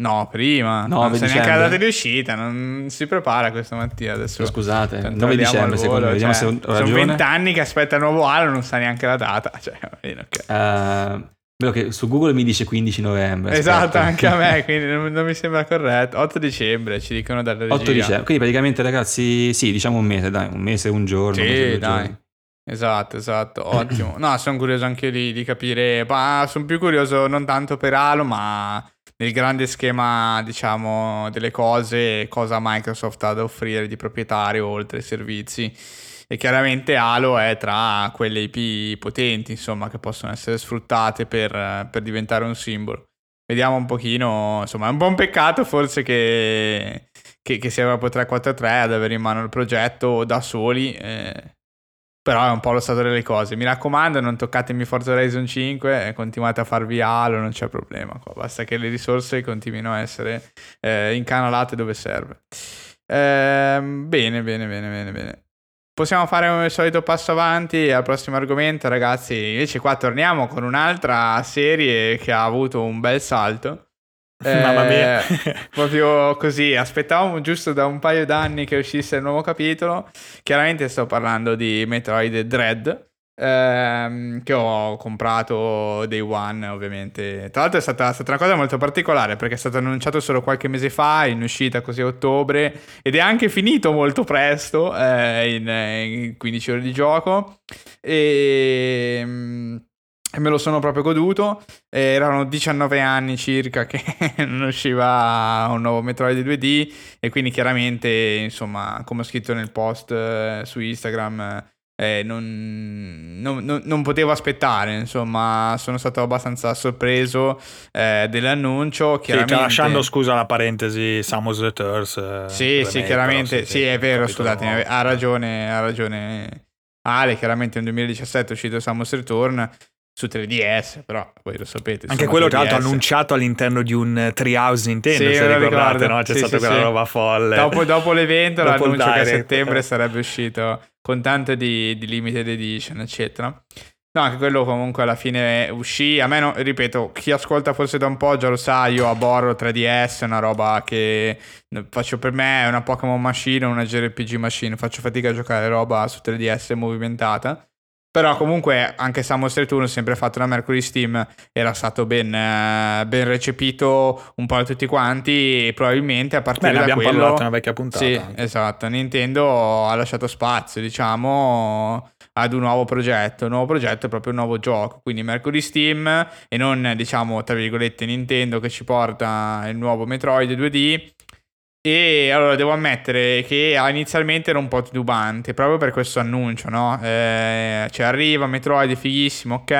No, prima. 9 non sa neanche la data di uscita, non si prepara questa mattina adesso. Scusate, Tanto 9 andiamo dicembre secondo me, vediamo cioè, se Sono ragione. 20 anni che aspetta il nuovo Halo, non sa neanche la data. Cioè, va bene, ok. Eh, vedo che su Google mi dice 15 novembre. Esatto, aspetta. anche a me, quindi non, non mi sembra corretto. 8 dicembre ci dicono dalle regia. 8 dicembre, quindi praticamente ragazzi, sì, diciamo un mese, dai, un mese, un giorno. un mese, Sì, due dai. giorni. Esatto, esatto, ottimo. No, sono curioso anche io di, di capire, ma sono più curioso non tanto per Halo, ma nel grande schema, diciamo, delle cose, cosa Microsoft ha da offrire di proprietario oltre ai servizi. E chiaramente Halo è tra quelle IP potenti, insomma, che possono essere sfruttate per, per diventare un simbolo. Vediamo un pochino, insomma, è un un peccato forse che, che, che sia proprio 343 ad avere in mano il progetto da soli. eh, però è un po' lo stato delle cose. Mi raccomando, non toccatemi Forza Horizon 5 e continuate a farvi Halo, non c'è problema. qua. Basta che le risorse continuino a essere eh, incanalate dove serve. Ehm, bene, bene, bene, bene, bene. Possiamo fare il solito passo avanti al prossimo argomento, ragazzi. Invece qua torniamo con un'altra serie che ha avuto un bel salto. Mamma mia. Eh, proprio così, aspettavamo giusto da un paio d'anni che uscisse il nuovo capitolo. Chiaramente sto parlando di Metroid Dread. ehm, che ho comprato Day One, ovviamente. Tra l'altro è stata, è stata una cosa molto particolare perché è stato annunciato solo qualche mese fa, in uscita così a ottobre, ed è anche finito molto presto, eh, in, in 15 ore di gioco. E. e me lo sono proprio goduto. Erano 19 anni circa che non usciva un nuovo Metroid 2D e quindi chiaramente, insomma, come ho scritto nel post eh, su Instagram, eh, non, non- non- potevo aspettare, insomma, sono stato abbastanza sorpreso eh, dell'annuncio. Sì, Chiaramente... tralasciando, scusa la parentesi, Samus Returns. eh, Sì, sì, chiaramente, però, sì, è vero, scusatemi, ha ragione, ha ragione Ale, chiaramente nel 2017 è uscito Samus Return su 3DS, però voi lo sapete. Anche quello, tra 3DS. l'altro, annunciato all'interno di un eh, Treehouse Nintendo. Sì, se ricordate, no? C'è Sì, stata sì, quella sì. roba folle. Dopo, dopo l'evento Dopo l'annuncio che a settembre sarebbe uscito con tanto di, di limited edition, eccetera. No, anche quello comunque alla fine uscì. A me, no- ripeto, chi ascolta forse da un po' già lo sa, io aborro 3DS, è una roba che faccio per me, è una Pokémon machine, una JRPG machine, faccio fatica a giocare roba su 3DS movimentata. Però comunque anche Samus Return, sempre fatto da Mercury Steam, era stato ben, eh, ben recepito un po' da tutti quanti e probabilmente a partire Beh, da abbiamo quello... parlato in una vecchia puntata. Sì, anche. esatto. Nintendo ha lasciato spazio, diciamo, ad un nuovo progetto. Un nuovo progetto è proprio un nuovo gioco. Quindi Mercury Steam e non, diciamo, tra virgolette, Nintendo che ci porta il nuovo Metroid 2D. E allora devo ammettere che inizialmente ero un po' titubante proprio per questo annuncio, no? Eh, cioè arriva Metroid, fighissimo, ok.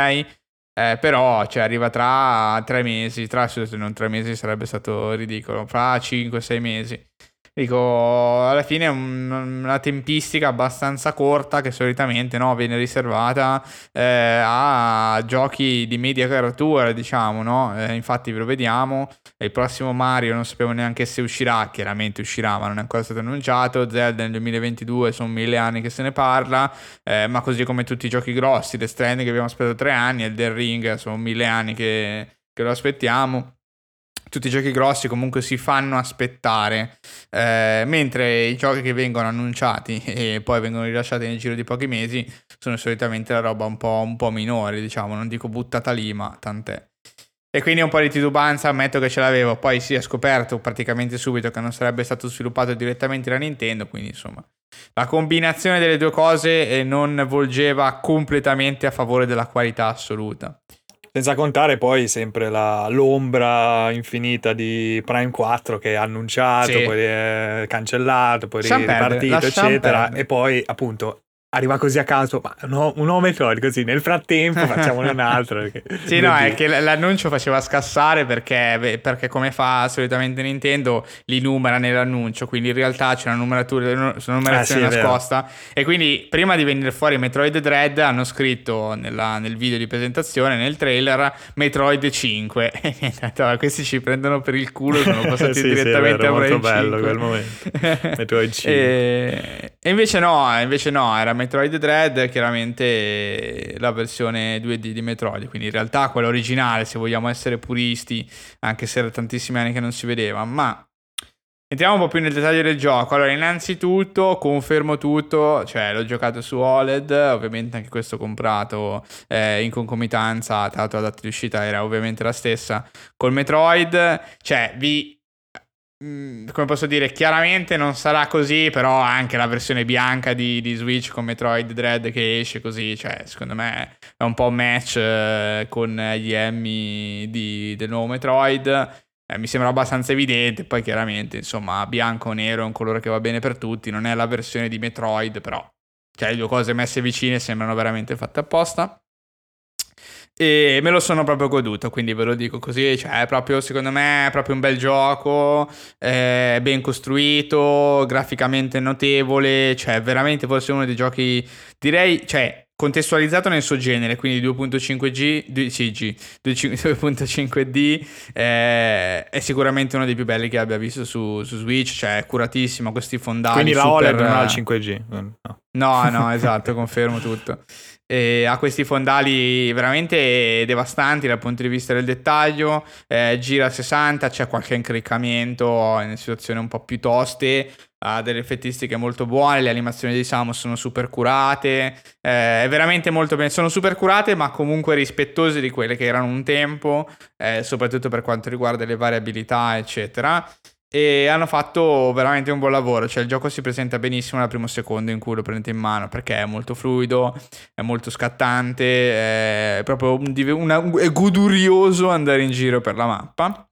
Eh, però cioè, arriva tra tre mesi, tra non tre mesi sarebbe stato ridicolo, fra 5-6 mesi. Dico, alla fine è un- una tempistica abbastanza corta che solitamente no, viene riservata eh, a giochi di media caratura, diciamo, no? Eh, infatti ve lo vediamo, il prossimo Mario non sapevo neanche se uscirà, chiaramente uscirà, ma non è ancora stato annunciato, Zelda nel 2022 sono mille anni che se ne parla, eh, ma così come tutti i giochi grossi, The Stranding che abbiamo aspettato tre anni, e The Ring sono mille anni che, che lo aspettiamo. Tutti i giochi grossi comunque si fanno aspettare, eh, mentre i giochi che vengono annunciati e poi vengono rilasciati nel giro di pochi mesi sono solitamente la roba un po', un po' minore, diciamo, non dico buttata lì, ma tant'è. E quindi un po' di titubanza, ammetto che ce l'avevo, poi si è scoperto praticamente subito che non sarebbe stato sviluppato direttamente da Nintendo, quindi insomma la combinazione delle due cose eh, non volgeva completamente a favore della qualità assoluta. Senza contare poi sempre la- l'ombra infinita di Prime 4 che è annunciato, Sì. poi è cancellato, poi perdere, ripartito, eccetera. perdere. E poi appunto arriva così a caso, ma no, un nuovo Metroid così nel frattempo facciamone un altro. perché- Sì, no, è che l'annuncio faceva scassare perché, perché come fa solitamente Nintendo, li numera nell'annuncio, quindi in realtà c'è una numeratura, una numerazione Ah, sì, nascosta. E quindi prima di venire fuori Metroid Dread hanno scritto nella- nel video di presentazione, nel trailer, Metroid 5. E niente, ho detto, "Ah, questi ci prendono per il culo, sono passati Sì, sì, direttamente vero, a molto Metroid bello 5. quel momento. Metroid 5. E, e invece no, invece no, era Metroid Dread, chiaramente la versione 2D di Metroid, quindi in realtà quella originale, se vogliamo essere puristi, anche se era tantissimi anni che non si vedeva, ma Entriamo un po' più nel dettaglio del gioco. Allora, innanzitutto confermo tutto, cioè l'ho giocato su OLED, ovviamente anche questo comprato eh, in concomitanza, tra l'altro la data di uscita era ovviamente la stessa col Metroid, cioè vi come posso dire, chiaramente non sarà così, però anche la versione bianca di, di, Switch con Metroid Dread che esce così, cioè secondo me è un po' match eh, con gli Emmy di, del nuovo Metroid eh, mi sembra abbastanza evidente. Poi chiaramente, insomma, bianco o nero è un colore che va bene per tutti. Non è la versione di Metroid, però cioè, le due cose messe vicine sembrano veramente fatte apposta. E me lo sono proprio goduto, quindi ve lo dico così, cioè è proprio, secondo me, è proprio un bel gioco, è ben costruito, graficamente notevole, cioè veramente forse uno dei giochi, direi, cioè contestualizzato nel suo genere, quindi 2.5G, 2CG, 2.5D, eh, è sicuramente uno dei più belli che abbia visto su, su Switch, cioè è curatissimo, questi fondali. Quindi la super... OLED non ha il 5G. No, no, no esatto, confermo tutto. E ha questi fondali veramente devastanti dal punto di vista del dettaglio, eh, gira a 60, c'è qualche incriccamento in situazioni un po' più toste, ha delle effettistiche molto buone, le animazioni di Samus sono super curate, eh, è veramente molto bene, sono super curate ma comunque rispettose di quelle che erano un tempo, eh, soprattutto per quanto riguarda le variabilità eccetera. E hanno fatto veramente un buon lavoro, cioè il gioco si presenta benissimo al primo secondo in cui lo prendete in mano perché è molto fluido, è molto scattante, è proprio un, una, è godurioso andare in giro per la mappa.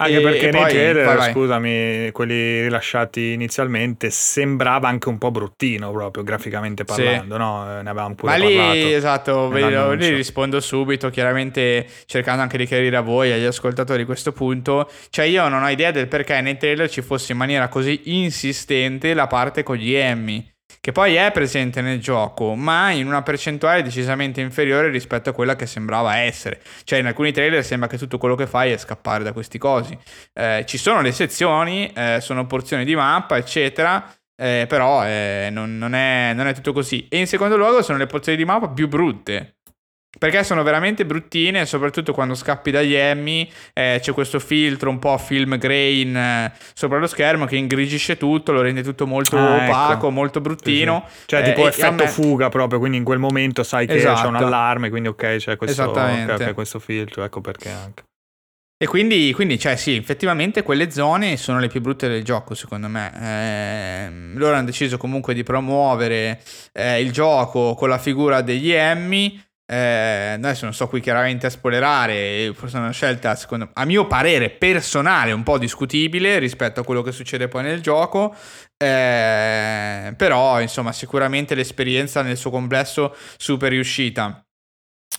Anche e, perché e nei poi, trailer, vai, vai. scusami, quelli rilasciati inizialmente, sembrava anche un po' bruttino proprio graficamente parlando, sì. no? Ne avevamo pure Ma parlato. lì, esatto, ve, lì rispondo subito, chiaramente cercando anche di chiarire a voi, agli ascoltatori questo punto. Cioè io non ho idea del perché nei trailer ci fosse in maniera così insistente la parte con gli Emmy che poi è presente nel gioco, ma in una percentuale decisamente inferiore rispetto a quella che sembrava essere. Cioè, in alcuni trailer sembra che tutto quello che fai è scappare da questi cosi. Eh, ci sono le sezioni, eh, sono porzioni di mappa, eccetera. Eh, però eh, non, non, è, non è tutto così. E in secondo luogo sono le porzioni di mappa più brutte. Perché sono veramente bruttine, soprattutto quando scappi dagli Emmy, eh, c'è questo filtro un po' film grain eh, sopra lo schermo che ingrigisce tutto, lo rende tutto molto ah, ecco. opaco, ecco. molto bruttino. Sì, sì. Cioè, eh, tipo effetto me... fuga proprio, quindi in quel momento sai che esatto. c'è un allarme, quindi ok, c'è questo, okay, questo filtro, ecco perché anche. E quindi, quindi, cioè, sì, effettivamente quelle zone sono le più brutte del gioco, secondo me. Eh, loro hanno deciso comunque di promuovere eh, il gioco con la figura degli Emmy eh, adesso non sto qui chiaramente a spoilerare, forse è una scelta, secondo, a mio parere, personale, un po' discutibile rispetto a quello che succede poi nel gioco. Eh, però, insomma, sicuramente l'esperienza nel suo complesso super riuscita.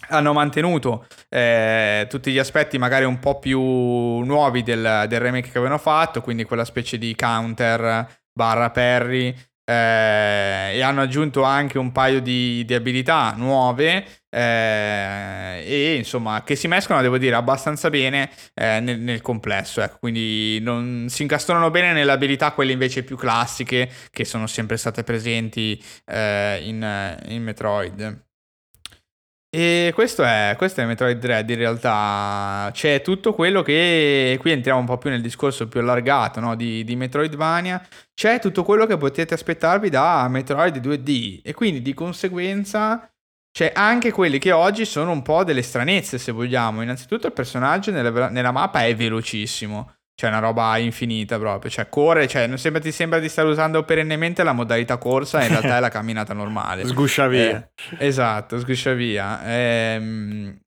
Hanno mantenuto eh, tutti gli aspetti magari un po' più nuovi del, del remake che avevano fatto, quindi quella specie di counter barra parry, eh, e hanno aggiunto anche un paio di, di abilità nuove eh, e insomma che si mescolano devo dire abbastanza bene eh, nel, nel, complesso ecco. quindi non, si incastonano bene nelle abilità quelle invece più classiche che sono sempre state presenti eh, in, in Metroid e questo è, questo è Metroid Dread in realtà, c'è tutto quello che, qui entriamo un po' più nel discorso più allargato no? di, di Metroidvania, c'è tutto quello che potete aspettarvi da Metroid 2D e quindi di conseguenza c'è anche quelli che oggi sono un po' delle stranezze se vogliamo, innanzitutto il personaggio nella, nella mappa è velocissimo, cioè una roba infinita proprio, cioè corre, cioè non sembra, ti sembra di stare usando perennemente la modalità corsa, in realtà è la camminata normale. Sguscia via. Eh, esatto, sguscia via. Ehm,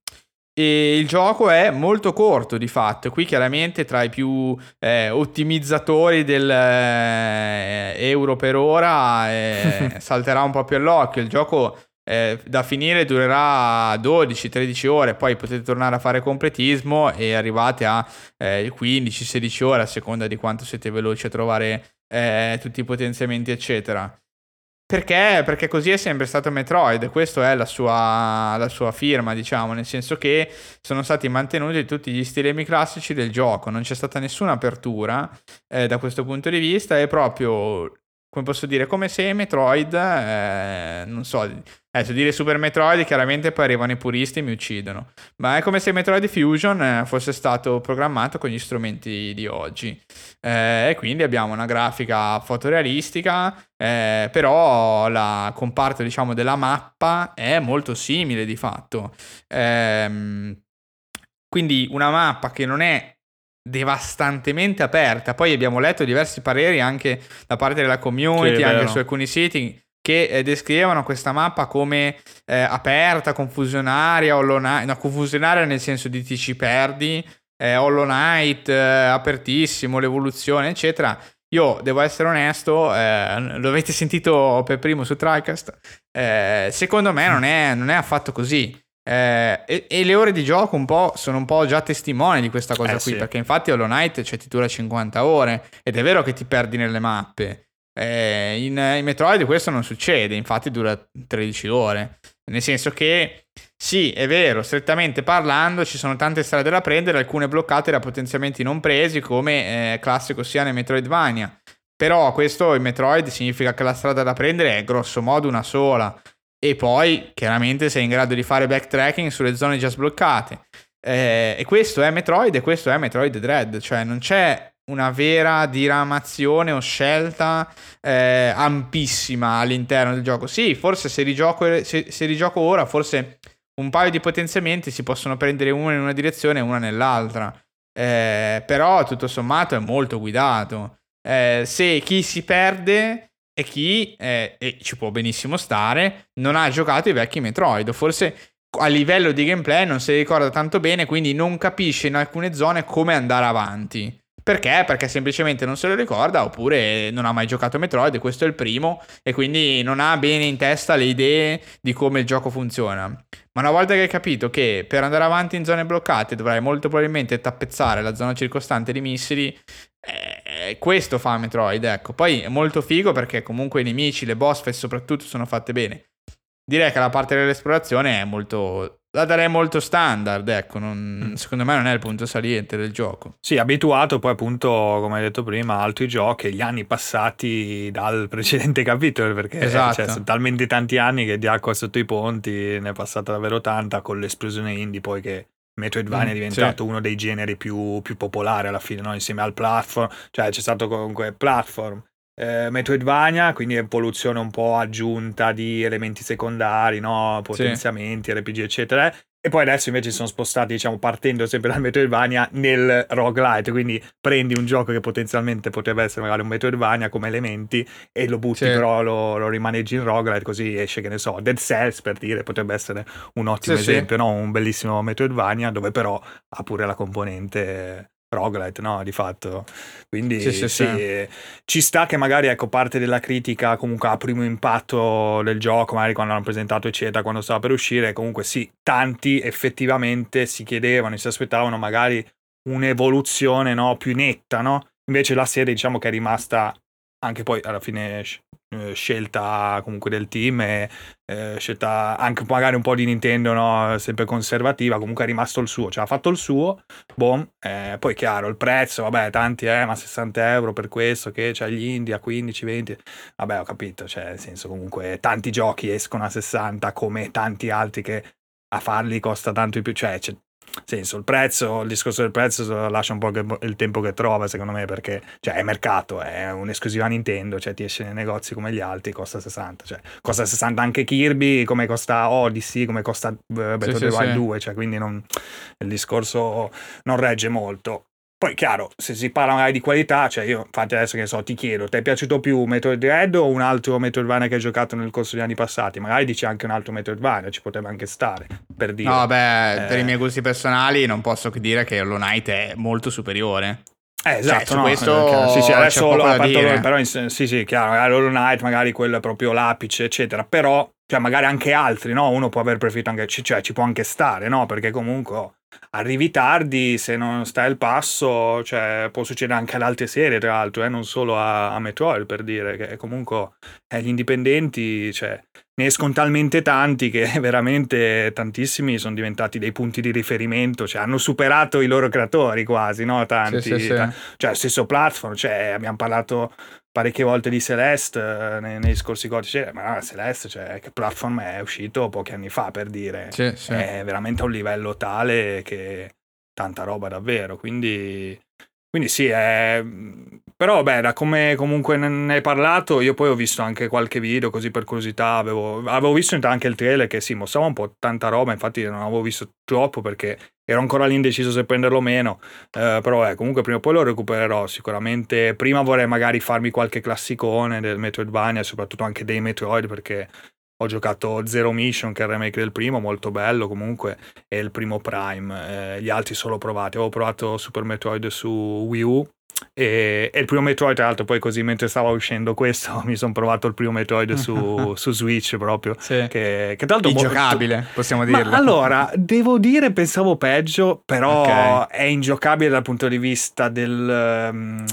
e il gioco è molto corto di fatto, qui chiaramente tra i più eh, ottimizzatori del eh, euro per ora eh, salterà un po' più all'occhio, il gioco eh, da finire durerà 12-13 ore, poi potete tornare a fare completismo e arrivate a eh, 15-16 ore a seconda di quanto siete veloci a trovare eh, tutti i potenziamenti, eccetera. Perché? Perché così è sempre stato Metroid, questa è la sua, la sua, firma, diciamo, nel senso che sono stati mantenuti tutti gli stilemi classici del gioco, non c'è stata nessuna apertura eh, da questo punto di vista, è proprio come posso dire, come se Metroid, eh, non so, adesso dire Super Metroid chiaramente poi arrivano i puristi e mi uccidono, ma è come se Metroid Fusion eh, fosse stato programmato con gli strumenti di oggi. Eh, e quindi abbiamo una grafica fotorealistica, eh, però la comparto diciamo della mappa è molto simile di fatto. Ehm, quindi una mappa che non è devastantemente aperta. Poi abbiamo letto diversi pareri anche da parte della community, anche su alcuni siti che eh, descrivevano questa mappa come eh, aperta, confusionaria, hollow Knight, no, confusionaria nel senso di ti ci perdi, eh, Hollow Knight, eh, apertissimo, l'evoluzione, eccetera. Io devo essere onesto, eh, lo avete sentito per primo su TriCast, eh, secondo me non è, non è affatto così. Eh, e, e, le ore di gioco un po' sono un po' già testimoni di questa cosa eh, qui, sì. perché infatti Hollow Knight cioè, ti dura 50 ore ed è vero che ti perdi nelle mappe. Eh, in, in, Metroid questo non succede, infatti dura 13 ore. Nel senso che sì, è vero, strettamente parlando ci sono tante strade da prendere, alcune bloccate da potenziamenti non presi, come eh, classico sia nel Metroidvania. Però questo in Metroid significa che la strada da prendere è grosso modo una sola e poi chiaramente sei in grado di fare backtracking sulle zone già sbloccate. Eh, e questo è Metroid e questo è Metroid Dread, cioè non c'è una vera diramazione o scelta eh, ampissima all'interno del gioco. Sì, forse se rigioco, se, se rigioco ora, forse un paio di potenziamenti si possono prendere uno in una direzione e uno nell'altra. Eh, però tutto sommato è molto guidato. Eh, se chi si perde e chi, eh, e ci può benissimo stare, non ha giocato i vecchi Metroid. Forse a livello di gameplay non si ricorda tanto bene, quindi non capisce in alcune zone come andare avanti. Perché? Perché semplicemente non se lo ricorda oppure non ha mai giocato Metroid, questo è il primo, e quindi non ha bene in testa le idee di come il gioco funziona. Ma una volta che hai capito che per andare avanti in zone bloccate dovrai molto probabilmente tappezzare la zona circostante di missili, eh, questo fa Metroid, ecco. Poi è molto figo perché comunque i nemici, le boss fight soprattutto sono fatte bene. Direi che la parte dell'esplorazione è molto la darei molto standard, ecco, non, mm. secondo me non è il punto saliente del gioco. Sì, abituato poi appunto, come hai detto prima, a altri giochi, gli anni passati dal precedente capitolo, perché esatto. cioè, sono talmente tanti anni che di acqua sotto i ponti ne è passata davvero tanta con l'esplosione indie poi che Metroidvania mm, è diventato sì. uno dei generi più, più popolari alla fine, no? insieme al platform, cioè c'è stato comunque platform, eh, Metroidvania, quindi evoluzione un po' aggiunta di elementi secondari, no? potenziamenti, sì. RPG, eccetera. E poi adesso invece si sono spostati, diciamo, partendo sempre dal Metroidvania nel roguelite, quindi prendi un gioco che potenzialmente potrebbe essere magari un Metroidvania come elementi e lo butti, sì. però lo, lo, rimaneggi in roguelite, così esce, che ne so, Dead Cells per dire, potrebbe essere un ottimo sì, esempio, no? un bellissimo Metroidvania dove però ha pure la componente roguelite, no, di fatto. Quindi sì, sì, sì, ci sta che magari, ecco, parte della critica comunque a primo impatto del gioco, magari quando hanno presentato eccetera, quando stava per uscire, comunque sì, tanti effettivamente si chiedevano, si aspettavano magari un'evoluzione, no, più netta, no? Invece la serie diciamo che è rimasta anche poi alla fine eh, scelta comunque del team e eh, scelta anche magari un po' di Nintendo no? sempre conservativa comunque è rimasto il suo cioè ha fatto il suo boom eh, poi chiaro il prezzo vabbè tanti eh ma 60 euro per questo che c'è gli indie a 15 20 vabbè ho capito cioè nel senso comunque tanti giochi escono a 60 come tanti altri che a farli costa tanto di più cioè senso, il prezzo, il discorso del prezzo lascia un po' il tempo che trova, secondo me, perché cioè, è mercato, è un'esclusiva Nintendo, cioè ti esce nei negozi come gli altri, costa 60, cioè costa 60 anche Kirby, come costa Odyssey, come costa uh, sì, of the Wild sì. 2, cioè quindi non, il discorso non regge molto. Poi, chiaro, se si parla magari di qualità, cioè io, infatti adesso che so, ti chiedo, ti è piaciuto più Metroid Dread o un altro Metroidvania che hai giocato nel corso degli anni passati? Magari dici anche un altro Metroidvania, ci potrebbe anche stare, per dire. No, beh, eh... per i miei gusti personali non posso che dire che Hollow Knight è molto superiore. Eh, esatto, cioè, no, questo sì, sì, adesso lo fatto, però in, sì, sì, chiaro, Hollow Knight, magari quello è proprio l'apice, eccetera, però, cioè, magari anche altri, no? Uno può aver preferito anche, cioè, ci può anche stare, no? Perché comunque... Oh, arrivi tardi, se non stai al passo, cioè, può succedere anche ad altre serie, tra l'altro, eh, non solo a, a, Metroid, per dire che comunque eh, gli indipendenti, cioè, ne escono talmente tanti che veramente tantissimi sono diventati dei punti di riferimento, cioè hanno superato i loro creatori quasi, no? Tanti, Sì, sì, sì. ta- cioè stesso platform, cioè abbiamo parlato parecchie volte di Celeste eh, nei, nei scorsi codici, ma no, Celeste, cioè che platform è uscito pochi anni fa per dire, Sì, sì. è veramente a un livello tale che tanta roba davvero, quindi... Quindi sì, è... però beh, da come comunque ne hai parlato, io poi ho visto anche qualche video così per curiosità, avevo, avevo visto anche il trailer che sì, mostrava un po' tanta roba, infatti non avevo visto troppo perché ero ancora lì indeciso se prenderlo o meno, eh, però eh, comunque prima o poi lo recupererò sicuramente, prima vorrei magari farmi qualche classicone del Metroidvania, soprattutto anche dei Metroid perché ho giocato Zero Mission, che è il remake del primo, molto bello comunque, e il primo Prime. Eh, gli altri solo provati. Avevo provato Super Metroid su Wii U. E, e il primo Metroid, tra l'altro, poi così mentre stava uscendo questo, mi sono provato il primo Metroid su, su Switch proprio. Sì. Che, che tra l'altro Ingiocabile, possiamo dirlo. ma allora, devo dire, pensavo peggio, però Ok. è ingiocabile dal punto di vista del... ehm,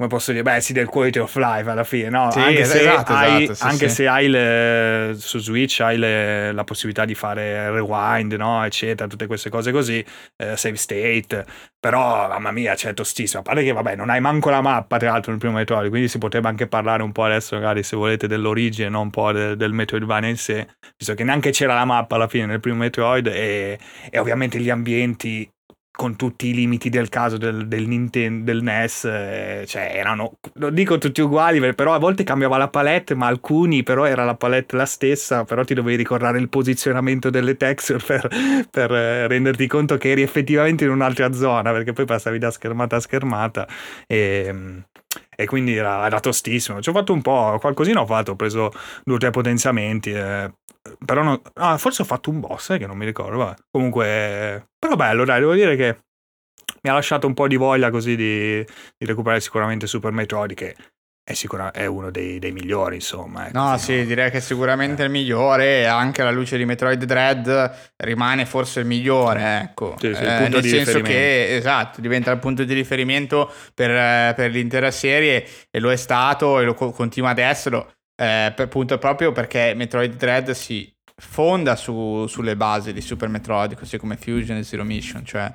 come posso dire? Beh, sì, del quality of life alla fine, no? Sì, anche se esatto, hai, esatto, sì, anche sì. se hai le, su Switch hai le- la possibilità di fare rewind, no? Eccetera, tutte queste cose così, eh, save state, però mamma mia, cioè, tostissimo. A parte che, vabbè, non hai manco la mappa, tra l'altro, nel primo Metroid, quindi si potrebbe anche parlare un po' adesso, magari, se volete, dell'origine, non un po' del, del Metroidvania in sé, visto che neanche c'era la mappa alla fine nel primo Metroid e, e ovviamente gli ambienti con tutti i limiti del caso del, del Nintendo, del NES, eh, cioè erano, non dico tutti uguali, però a volte cambiava la palette, ma alcuni però era la palette la stessa, però ti dovevi ricordare il posizionamento delle texture per, per, eh, renderti conto che eri effettivamente in un'altra zona, perché poi passavi da schermata a schermata e, e quindi era, era tostissimo. Ci ho fatto un po', qualcosina ho fatto, ho preso due o tre potenziamenti, eh, però non, ah, forse ho fatto un boss, eh, che non mi ricordo, vabbè. Comunque, però bello, dai, devo dire che mi ha lasciato un po' di voglia così di, di recuperare sicuramente Super Metroid, che è, sicura- è uno dei, dei migliori, insomma. ecco, No, sì, direi che è sicuramente il migliore, anche alla luce di Metroid Dread rimane forse il migliore, ecco. Sì, sì, Eh, nel senso che, esatto, diventa il punto di riferimento per, eh, per l'intera serie e lo è stato e lo co- continua ad esserlo, eh, per, appunto proprio perché Metroid Dread si fonda su- sulle basi di Super Metroid, così come Fusion e Zero Mission, cioè,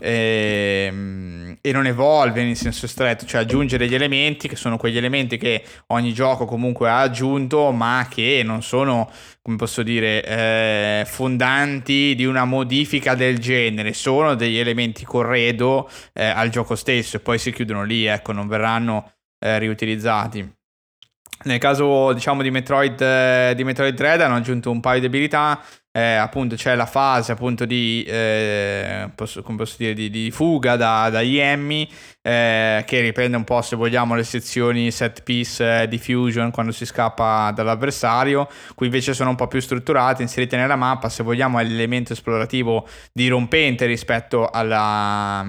ehm, e non evolve in senso stretto, cioè aggiunge degli elementi che sono quegli elementi che ogni gioco comunque ha aggiunto, ma che non sono, come posso dire, eh, fondanti di una modifica del genere, sono degli elementi corredo eh, al gioco stesso e poi si chiudono lì, ecco, non verranno eh, riutilizzati. Nel caso, diciamo, di Metroid, eh, di Metroid Dread hanno aggiunto un paio di abilità. eh, appunto, c'è la fase appunto di, eh, posso- come posso dire, di, di fuga da, dagli Emmy, eh, che riprende un po', se vogliamo, le sezioni set piece eh, di Fusion quando si scappa dall'avversario. Qui invece sono un po' più strutturate, inserite nella mappa. Se vogliamo, è l'elemento esplorativo dirompente rispetto alla.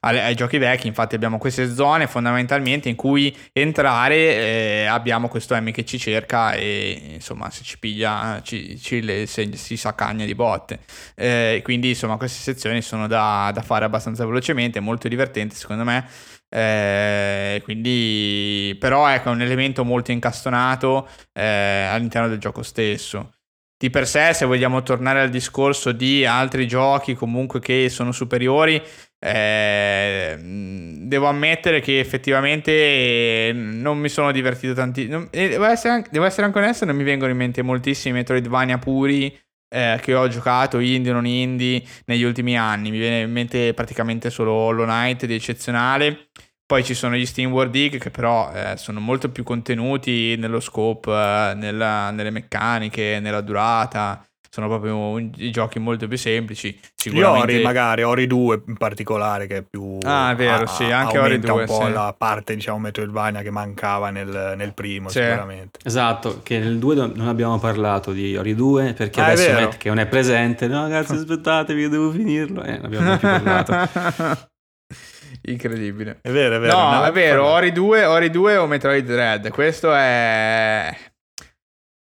Ai giochi vecchi, infatti abbiamo queste zone fondamentalmente in cui entrare, eh, abbiamo questo Emmy che ci cerca e insomma se ci piglia ci, ci le- se- si saccagna di botte. Eh, quindi insomma queste sezioni sono da, da fare abbastanza velocemente, molto divertenti secondo me. Eh, quindi però ecco è un elemento molto incastonato eh, all'interno del gioco stesso di per sé, se vogliamo tornare al discorso di altri giochi comunque che sono superiori, eh, devo ammettere che effettivamente eh, non mi sono divertito tantissimo. Devo essere, anche, devo essere anche onesto, non mi vengono in mente moltissimi Metroidvania puri eh, che ho giocato, indie o non indie, negli ultimi anni. Mi viene in mente praticamente solo Hollow Knight di eccezionale. Poi ci sono gli Steam World Dig che però eh, sono molto più contenuti nello scope, eh, nella- nelle meccaniche, nella durata. Sono proprio un- i giochi molto più semplici. Gli Sicuramente Ori, magari, Ori 2 in particolare, che è più. Ah, è vero, sì, anche Ori aumenta 2, un po' sì. la parte, diciamo, Metroidvania che mancava nel, nel primo, Sì. sicuramente. Esatto, che nel 2 non abbiamo parlato di Ori 2 perché Ah, adesso. Matt che non è presente, no ragazzi aspettatevi io devo finirlo, eh, non abbiamo più parlato. Incredibile. È vero, è vero. No, no, è vero, Ori 2, Ori 2 o Metroid Dread? Questo è...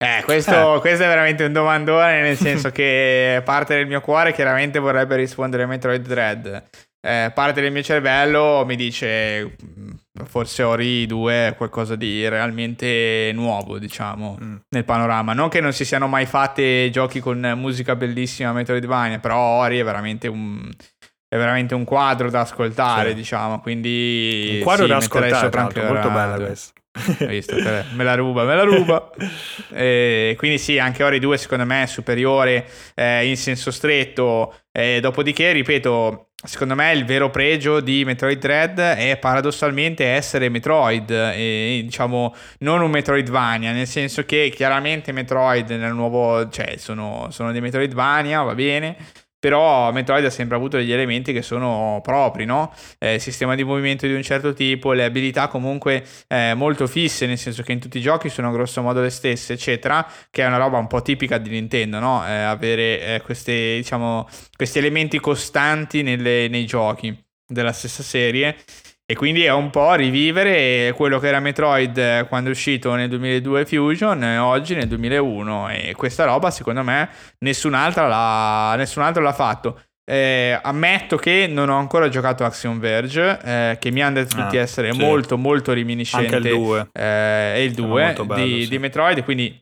Eh, questo, questo è veramente un domandone, nel senso che parte del mio cuore chiaramente vorrebbe rispondere a Metroid Dread. eh, parte del mio cervello mi dice mm, forse Ori 2 è qualcosa di realmente nuovo, diciamo, Mm. nel panorama. Non che non si siano mai fatti giochi con musica bellissima Metroidvania, però Ori è veramente un, è veramente un quadro da ascoltare, Sì. diciamo, quindi... Un quadro sì, da ascoltare, molto bella 2. questa. Visto? Me la ruba, me la ruba. Eh, quindi sì, anche Ori 2 secondo me è superiore eh, in senso stretto. Eh, dopodiché, ripeto, secondo me il vero pregio di Metroid Dread è paradossalmente essere Metroid, e, diciamo non un Metroidvania, nel senso che chiaramente Metroid nel nuovo, cioè sono, sono dei Metroidvania, va bene. Però Metroid ha sempre avuto degli elementi che sono propri, no? Eh, sistema di movimento di un certo tipo, le abilità comunque eh, molto fisse, nel senso che in tutti i giochi sono grosso modo le stesse, eccetera, che è una roba un po' tipica di Nintendo, no? Eh, avere eh, queste, diciamo, questi elementi costanti nelle- nei giochi della stessa serie. E quindi è un po' rivivere quello che era Metroid eh, quando è uscito nel 2002 Fusion e oggi nel 2001. E questa roba, secondo me, nessun'altra l'ha, nessun altro l'ha fatto. Eh, ammetto che non ho ancora giocato Axiom Verge, eh, che mi hanno detto tutti Ah, essere sì. molto, molto reminiscente Anche il 2. eh, è il Era 2 molto bello, di, sì. di Metroid, quindi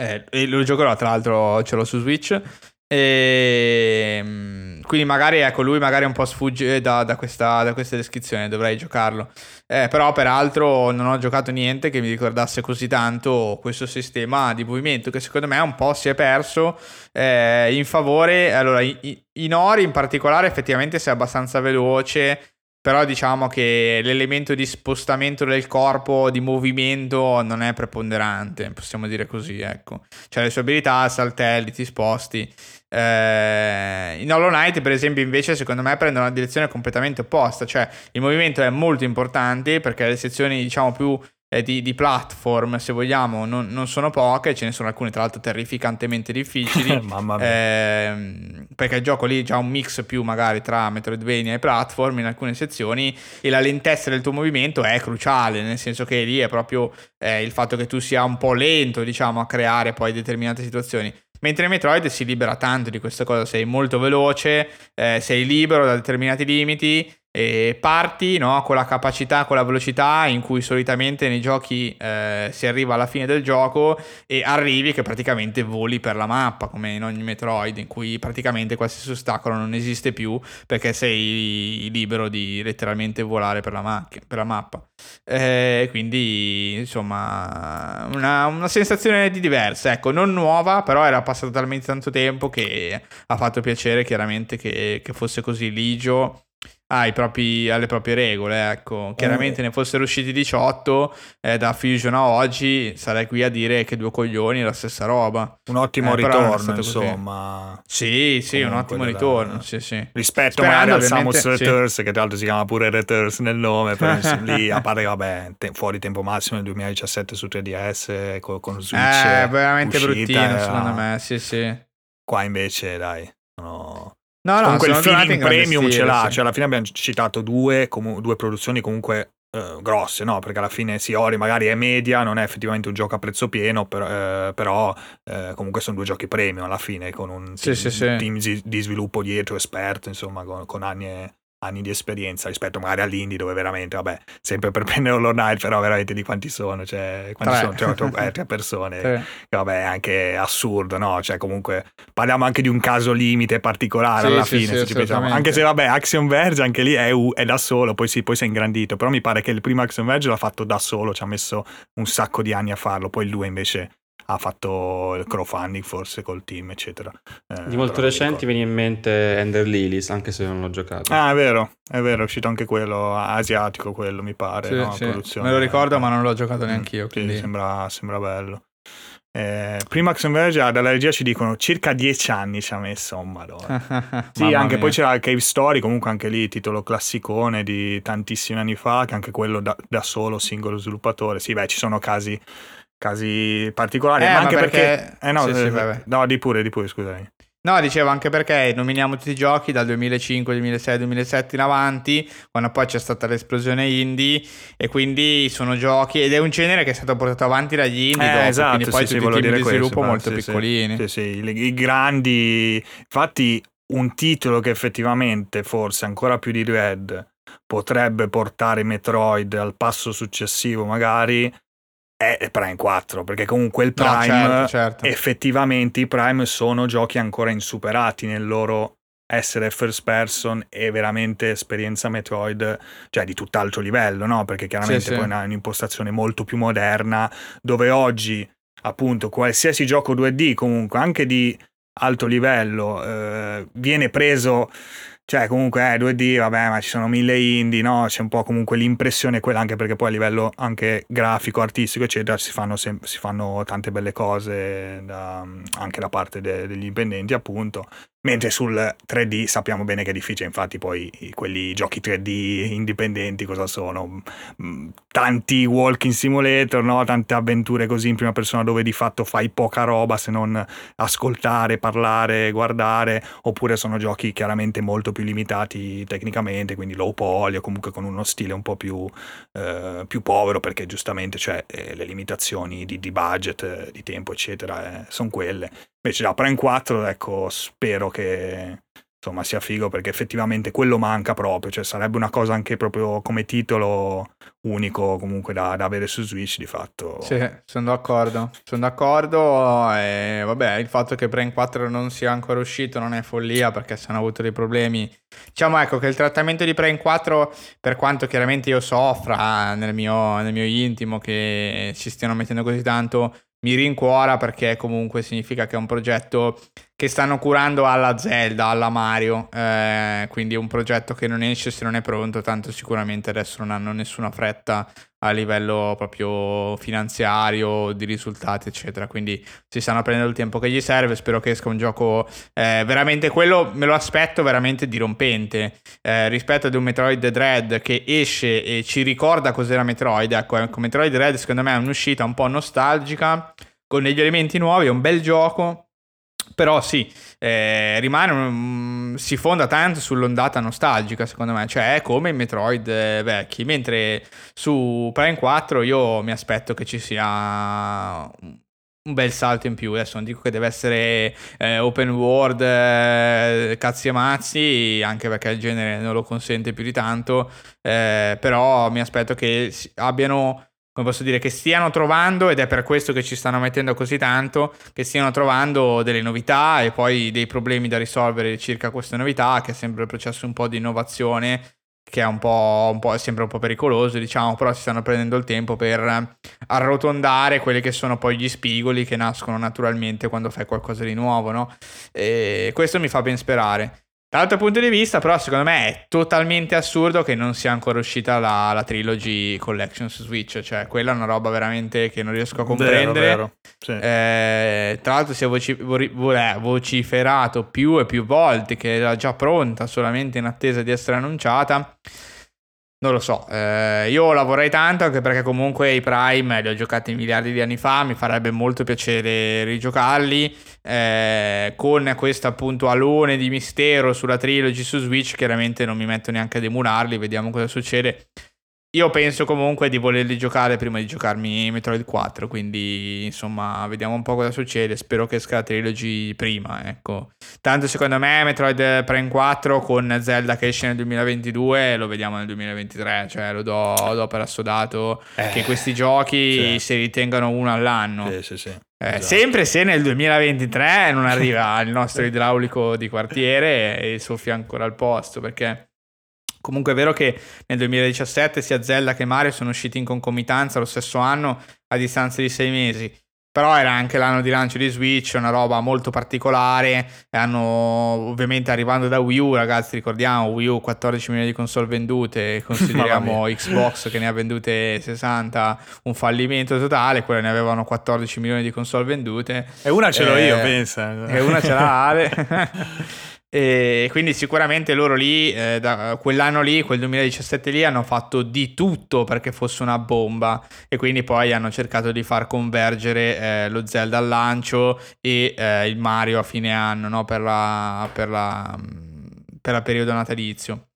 eh, e lo giocherò tra l'altro ce l'ho su Switch. E, mm, quindi magari ecco lui magari un po' sfugge da, da questa, da questa descrizione, dovrei giocarlo. Eh, però peraltro non ho giocato niente che mi ricordasse così tanto questo sistema di movimento che secondo me un po' si è perso eh, in favore. Allora, in Ori in particolare effettivamente sei abbastanza veloce. Però diciamo che l'elemento di spostamento del corpo, di movimento, non è preponderante, possiamo dire così, ecco. Cioè le sue abilità, saltelli, ti sposti. Eh, in Hollow Knight, per esempio, invece, secondo me prendono una direzione completamente opposta. Cioè, il movimento è molto importante perché le sezioni, diciamo, più eh, di, di platform, se vogliamo, non, non sono poche. Ce ne sono alcune, tra l'altro, terrificantemente difficili. Mamma mia. Ehm, perché il gioco lì è già un mix più magari tra Metroidvania e platform in alcune sezioni e la lentezza del tuo movimento è cruciale, nel senso che lì è proprio eh, il fatto che tu sia un po' lento, diciamo, a creare poi determinate situazioni. Mentre Metroid si libera tanto di questa cosa, sei molto veloce, eh, sei libero da determinati limiti e parti no, con la capacità, con la velocità in cui solitamente nei giochi eh, si arriva alla fine del gioco e arrivi che praticamente voli per la mappa, come in ogni Metroid, in cui praticamente qualsiasi ostacolo non esiste più perché sei libero di letteralmente volare per la, macchina, per la mappa. Eh, quindi, insomma, una, una sensazione di diversa, ecco, non nuova, però era passato talmente tanto tempo che ha fatto piacere chiaramente che, che fosse così ligio ai propri- alle proprie regole, ecco. Chiaramente ne fossero usciti 18 eh, da Fusion a oggi, sarei qui a dire che due coglioni è la stessa roba. Un ottimo Eh, ritorno, insomma. Sì, sì, un Comunque ottimo della- ritorno, sì, sì. Rispetto Sperando, magari ovviamente, Samus sì. Returns, che tra l'altro si chiama pure Returns nel nome, però lì a parte vabbè, te- fuori tempo massimo nel 2017 su 3DS co- con Switch. Eh, veramente uscita, bruttino, era- secondo me, sì, sì. Qua invece, dai, sono- No, no, comunque il feeling premium ce l'ha, sì. cioè alla fine abbiamo citato due, comu- due produzioni comunque eh, grosse, no? Perché alla fine sì, Ori magari è media, non è effettivamente un gioco a prezzo pieno, per- eh, però eh, comunque sono due giochi premium alla fine, con un Sì, team, sì. team di, di sviluppo dietro, esperto, insomma, con, con anni, e- anni di esperienza rispetto magari all'indie dove veramente, vabbè, sempre per prendere Hollow Knight, però veramente di quanti sono, cioè, quanti Tre. sono? Tre, otto- eh, tre persone, Sì. che vabbè è anche assurdo, no? Cioè comunque parliamo anche di un caso limite particolare Sì, alla sì, fine, sì, se ci pensiamo. assolutamente. Anche se vabbè Axiom Verge anche lì è, è da solo, poi si, poi si è ingrandito, però mi pare che il primo Axiom Verge l'ha fatto da solo, ci ha messo un sacco di anni a farlo, poi il 2 invece ha fatto il crowdfunding forse col team eccetera. Eh, Di molto recenti viene in mente Ender Lilies, anche se non l'ho giocato. Ah, è vero, è vero, è uscito anche quello asiatico, quello mi pare. Sì, no? sì. Produzione- Me lo ricordo, ma non l'ho giocato Mm, neanche io. sì, Quindi... sembra, sembra bello. Eh, prima Axiom Verge ah, dalla regia ci dicono circa 10 anni ci ha messo, oh, madonna. Sì, Mamma anche mia. poi c'era Cave Story, comunque anche lì titolo classicone di tantissimi anni fa, che anche quello da, da solo, singolo sviluppatore. Sì, beh, ci sono casi, casi particolari, Eh, ma anche perché... perché- Eh no, sì, sì, eh, vai. no, di pure, di pure, scusami. No, dicevo anche perché nominiamo tutti i giochi dal 2005, 2006, 2007 in avanti, quando poi c'è stata l'esplosione indie, e quindi sono giochi, ed è un genere che è stato portato avanti dagli indie dopo, Eh, esatto, quindi poi sì, sì, tutti i team dire di sviluppo questo, molto sì, piccolini. Sì, sì, i, i grandi... Infatti un titolo che effettivamente, forse ancora più di Red, potrebbe portare Metroid al passo successivo, magari, è Prime 4, perché comunque il Prime, No, certo, certo. effettivamente i Prime sono giochi ancora insuperati nel loro essere first person e veramente esperienza Metroid, cioè di tutt'altro livello, no? Perché chiaramente Sì, sì. poi è una- un'impostazione molto più moderna, dove oggi appunto qualsiasi gioco 2D comunque anche di alto livello eh, viene preso cioè comunque eh, 2D vabbè ma ci sono mille indie no? C'è un po' comunque l'impressione quella anche perché poi a livello anche grafico artistico eccetera si fanno, sem- si fanno tante belle cose da- anche da parte de- degli indipendenti appunto mentre sul 3D sappiamo bene che è difficile infatti poi quelli giochi 3D indipendenti cosa sono Mm, tanti walking simulator no? tante avventure così in prima persona dove di fatto fai poca roba se non ascoltare, parlare, guardare, oppure sono giochi chiaramente molto più limitati tecnicamente, quindi low poly o comunque con uno stile un po' più, eh, più povero perché giustamente cioè, eh, le limitazioni di, di budget, eh, di tempo eccetera eh, sono quelle. Invece da Prime 4 ecco spero che insomma sia figo perché effettivamente quello manca proprio, cioè sarebbe una cosa anche proprio come titolo unico comunque da, da avere su Switch di fatto. Sì, sono d'accordo. Sono d'accordo. E vabbè, il fatto che Brain 4 non sia ancora uscito non è follia perché se hanno avuto dei problemi. Diciamo ecco che il trattamento di Brain 4, per quanto chiaramente io soffra nel mio, nel mio intimo che ci stiano mettendo così tanto, mi rincuora perché comunque significa che è un progetto che stanno curando alla Zelda, alla Mario. eh, quindi è un progetto che non esce se non è pronto, tanto sicuramente adesso non hanno nessuna fretta a livello proprio finanziario, di risultati, eccetera. Quindi si stanno prendendo il tempo che gli serve. Spero che esca un gioco eh, veramente quello, me lo aspetto veramente dirompente. Eh, rispetto ad un Metroid Dread che esce e ci ricorda cos'era Metroid. Ecco, ecco, Metroid Dread secondo me è un'uscita un po' nostalgica, con degli elementi nuovi, è un bel gioco. Però sì, eh, rimane un- si fonda tanto sull'ondata nostalgica, secondo me, cioè come i Metroid eh, vecchi, mentre su Prime 4 io mi aspetto che ci sia un bel salto in più. Adesso non dico che deve essere eh, open world, eh, cazzi e mazzi, anche perché il genere non lo consente più di tanto, eh, però mi aspetto che abbiano come posso dire, che stiano trovando, ed è per questo che ci stanno mettendo così tanto, che stiano trovando delle novità e poi dei problemi da risolvere circa queste novità, che è sempre il processo un po' di innovazione, che è un po', un po' sempre un po' pericoloso, diciamo, però si stanno prendendo il tempo per arrotondare quelli che sono poi gli spigoli che nascono naturalmente quando fai qualcosa di nuovo, no? E questo mi fa ben sperare. Dall'altro punto di vista, però, secondo me è totalmente assurdo che non sia ancora uscita la, la Trilogy Collection su Switch. Cioè, quella è una roba veramente che non riesco a comprendere. Vero, vero. Sì. Eh, tra l'altro si è voci- vo- vo- eh, vociferato più e più volte che era già pronta, solamente in attesa di essere annunciata. Non lo so, eh, io la vorrei tanto anche perché comunque i Prime li ho giocati miliardi di anni fa, mi farebbe molto piacere rigiocarli. eh, con questo appunto alone di mistero sulla trilogy su Switch, chiaramente non mi metto neanche ad emularli, vediamo cosa succede. Io penso comunque di volerli giocare prima di giocarmi Metroid 4, quindi insomma vediamo un po' cosa succede, spero che esca la trilogy prima, ecco. Tanto secondo me Metroid Prime 4 con Zelda che esce nel 2022 lo vediamo nel 2023, cioè lo do, do per assodato Eh, che questi giochi sì. si ritengano uno all'anno. Sì, sì, sì. Eh, Esatto. Sempre se nel 2023 non arriva il nostro idraulico di quartiere e soffia ancora al posto, perché comunque è vero che nel 2017 sia Zelda che Mario sono usciti in concomitanza lo stesso anno a distanza di sei mesi. Però era anche l'anno di lancio di Switch, una roba molto particolare. E hanno ovviamente arrivando da Wii U, ragazzi, ricordiamo Wii U 14 milioni di console vendute, consideriamo Xbox che ne ha vendute 60, un fallimento totale, quelle ne avevano 14 milioni di console vendute. E una ce l'ho Eh, io, pensa. E una ce l'ha Ale. e quindi sicuramente loro lì, eh, da quell'anno lì, quel 2017 lì, hanno fatto di tutto perché fosse una bomba. E quindi poi hanno cercato di far convergere eh, lo Zelda al lancio e eh, il Mario a fine anno, no? Per la, per la, per la periodo natalizio.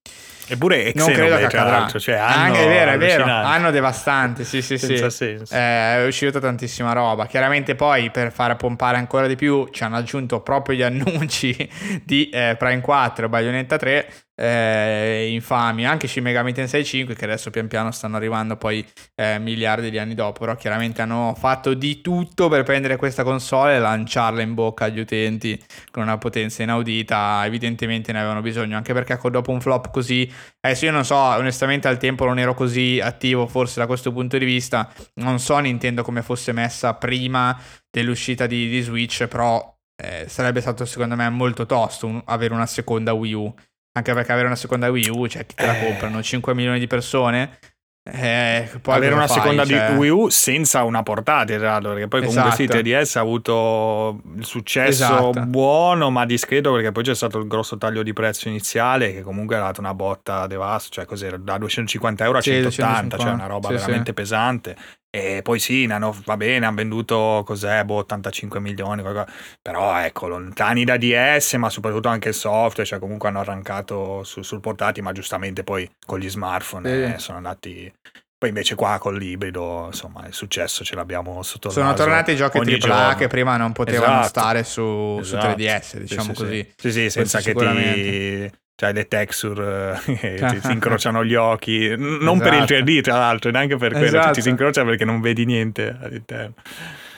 Eppure non credo che accadrà. Cioè, hanno Anche, è vero, è vero, hanno devastante, sì sì sì. senso. Eh, è uscita tantissima roba. Chiaramente poi per fare pompare ancora di più ci hanno aggiunto proprio gli annunci di eh, Prime 4 e Bayonetta 3 eh, infami, anche Shin Megami Tensei 5 che adesso pian piano stanno arrivando poi eh, miliardi di anni dopo, però chiaramente hanno fatto di tutto per prendere questa console e lanciarla in bocca agli utenti con una potenza inaudita, evidentemente ne avevano bisogno, anche perché dopo un flop così, adesso io non so, onestamente al tempo non ero così attivo forse da questo punto di vista, non so Nintendo come fosse messa prima dell'uscita di, di Switch, però eh, sarebbe stato secondo me molto tosto un, avere una seconda Wii U anche perché avere una seconda Wii U, cioè chi te la eh. comprano? 5 milioni di persone? Eh, poi avere una fai, seconda cioè... Wii U senza una portatile, perché poi comunque esatto. sì, 3DS ha avuto il successo esatto. buono ma discreto perché poi c'è stato il grosso taglio di prezzo iniziale che comunque ha dato una botta devasta, cioè cos'era, da 250 euro a 180, sì, cioè una roba sì, veramente sì. pesante e poi sì, hanno, va bene, hanno venduto cos'è, boh, 85 milioni, qualcosa. però ecco, lontani da DS, ma soprattutto anche il software, cioè comunque hanno arrancato su, sul portati, ma giustamente poi con gli smartphone eh, sono andati... Poi invece qua con l'ibrido, insomma, il successo ce l'abbiamo sotto Sono naso tornati i giochi AAA che prima non potevano esatto. stare su, esatto. su 3DS, diciamo sì, così. Sì, sì, senza che ti cioè le texture eh, ti incrociano gli occhi, non esatto. per il 3D esatto. tra l'altro, neanche per quello, esatto. ti si incrocia perché non vedi niente all'interno.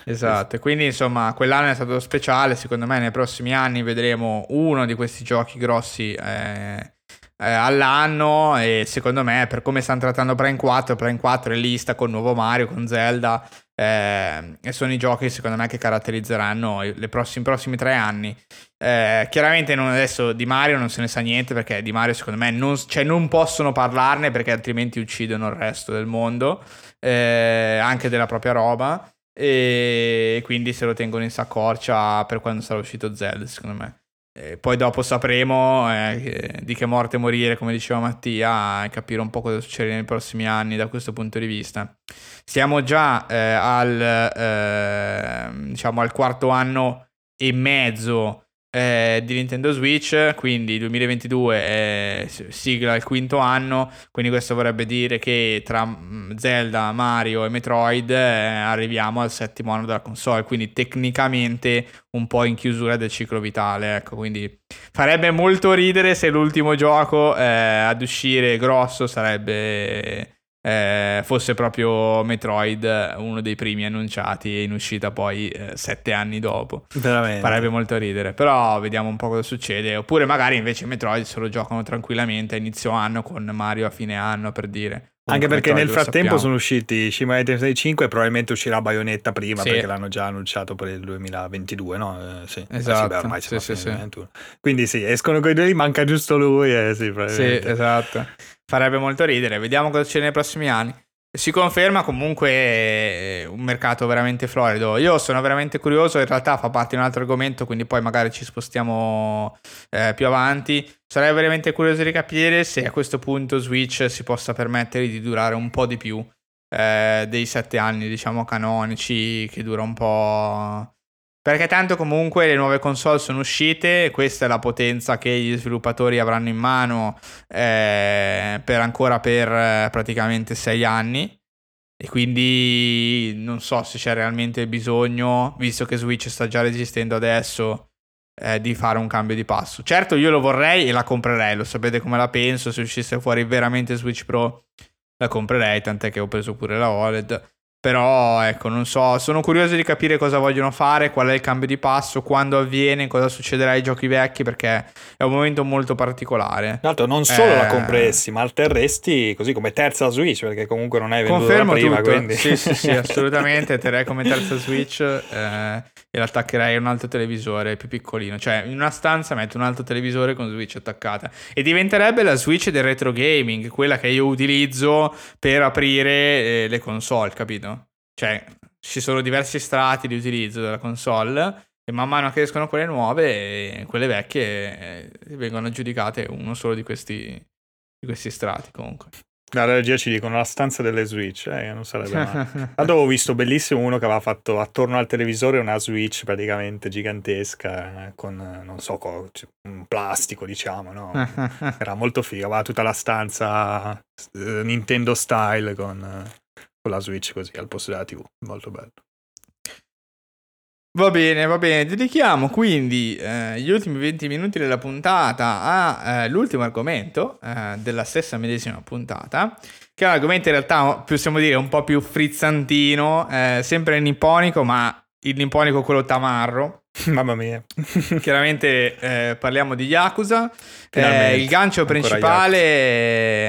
Esatto, quindi insomma quell'anno è stato speciale, secondo me nei prossimi anni vedremo uno di questi giochi grossi eh, eh, all'anno e secondo me per come stanno trattando Prime 4, Prime 4 è lista con nuovo Mario, con Zelda eh, e sono i giochi secondo me che caratterizzeranno i prossimi, prossimi tre anni. Eh, chiaramente non, adesso di Mario non se ne sa niente perché di Mario secondo me non, cioè non possono parlarne perché altrimenti uccidono il resto del mondo, eh, anche della propria roba e quindi se lo tengono in saccoccia per quando sarà uscito Zelda secondo me. E poi dopo sapremo eh, di che morte morire, come diceva Mattia, e capire un po' cosa succede nei prossimi anni da questo punto di vista. Siamo già eh, al, eh, diciamo, al quarto anno e mezzo eh, di Nintendo Switch, quindi 2022 è sigla il quinto anno, quindi questo vorrebbe dire che tra mm, Zelda, Mario e Metroid eh, arriviamo al settimo anno della console, quindi tecnicamente un po' in chiusura del ciclo vitale, ecco, quindi farebbe molto ridere se l'ultimo gioco eh, ad uscire grosso sarebbe eh, fosse proprio Metroid uno dei primi annunciati in uscita poi eh, sette anni dopo. Veramente. Farebbe molto ridere, però vediamo un po' cosa succede. Oppure magari invece Metroid se lo giocano tranquillamente a inizio anno con Mario a fine anno per dire. Anche perché Metroid nel frattempo sono usciti Shin Megami 5 e probabilmente uscirà Bayonetta prima sì. perché l'hanno già annunciato per il 2022, no? Eh, sì. Esatto. Eh, sì, beh, ormai sì, sì, sì. Quindi sì, escono quei due lì, manca giusto lui e sì, sì, esatto. Farebbe molto ridere. Vediamo cosa c'è nei prossimi anni. Si conferma comunque eh, un mercato veramente florido. Io sono veramente curioso, in realtà fa parte di un altro argomento, quindi poi magari ci spostiamo eh, più avanti. Sarei veramente curioso di capire se a questo punto Switch si possa permettere di durare un po' di più eh, dei sette anni, diciamo, canonici, che dura un po' Perché tanto comunque le nuove console sono uscite, questa è la potenza che gli sviluppatori avranno in mano eh, per ancora per eh, praticamente sei anni. E quindi non so se c'è realmente bisogno, visto che Switch sta già resistendo adesso, eh, di fare un cambio di passo. Certo, io lo vorrei e la comprerei, lo sapete come la penso, se uscisse fuori veramente Switch Pro la comprerei, tant'è che ho preso pure la OLED. Però ecco, non so, sono curioso di capire cosa vogliono fare, qual è il cambio di passo, quando avviene, cosa succederà ai giochi vecchi, perché è un momento molto particolare. Tra l'altro non solo eh... la compreresti, ma alterresti così come terza Switch, perché comunque non hai venduto Confermo prima, tutto. Quindi... Sì, sì, sì, assolutamente, terrei come terza Switch eh, e l'attaccherei a un altro televisore più piccolino. Cioè, in una stanza metto un altro televisore con Switch attaccata. E diventerebbe la Switch del retro gaming, quella che io utilizzo per aprire eh, le console, capito? Cioè, ci sono diversi strati di utilizzo della console e man mano che escono quelle nuove, quelle vecchie eh, vengono aggiudicate uno solo di questi, di questi strati comunque. Dalla regia ci dicono la stanza delle Switch, eh, non sarebbe male. Tanto avevo visto bellissimo uno che aveva fatto attorno al televisore una Switch praticamente gigantesca eh, con, eh, non so, co- cioè, un plastico diciamo, no? Era molto figo, aveva tutta la stanza eh, Nintendo style con, eh, con la Switch così al posto della TV, molto bello. Va bene, va bene. Dedichiamo quindi eh, gli ultimi 20 minuti della puntata all'ultimo argomento eh, della stessa medesima puntata, che è un argomento in realtà, possiamo dire, un po' più frizzantino, eh, sempre nipponico, ma il nipponico quello tamarro. Mamma mia. Chiaramente eh, parliamo di Yakuza. Eh, il gancio principale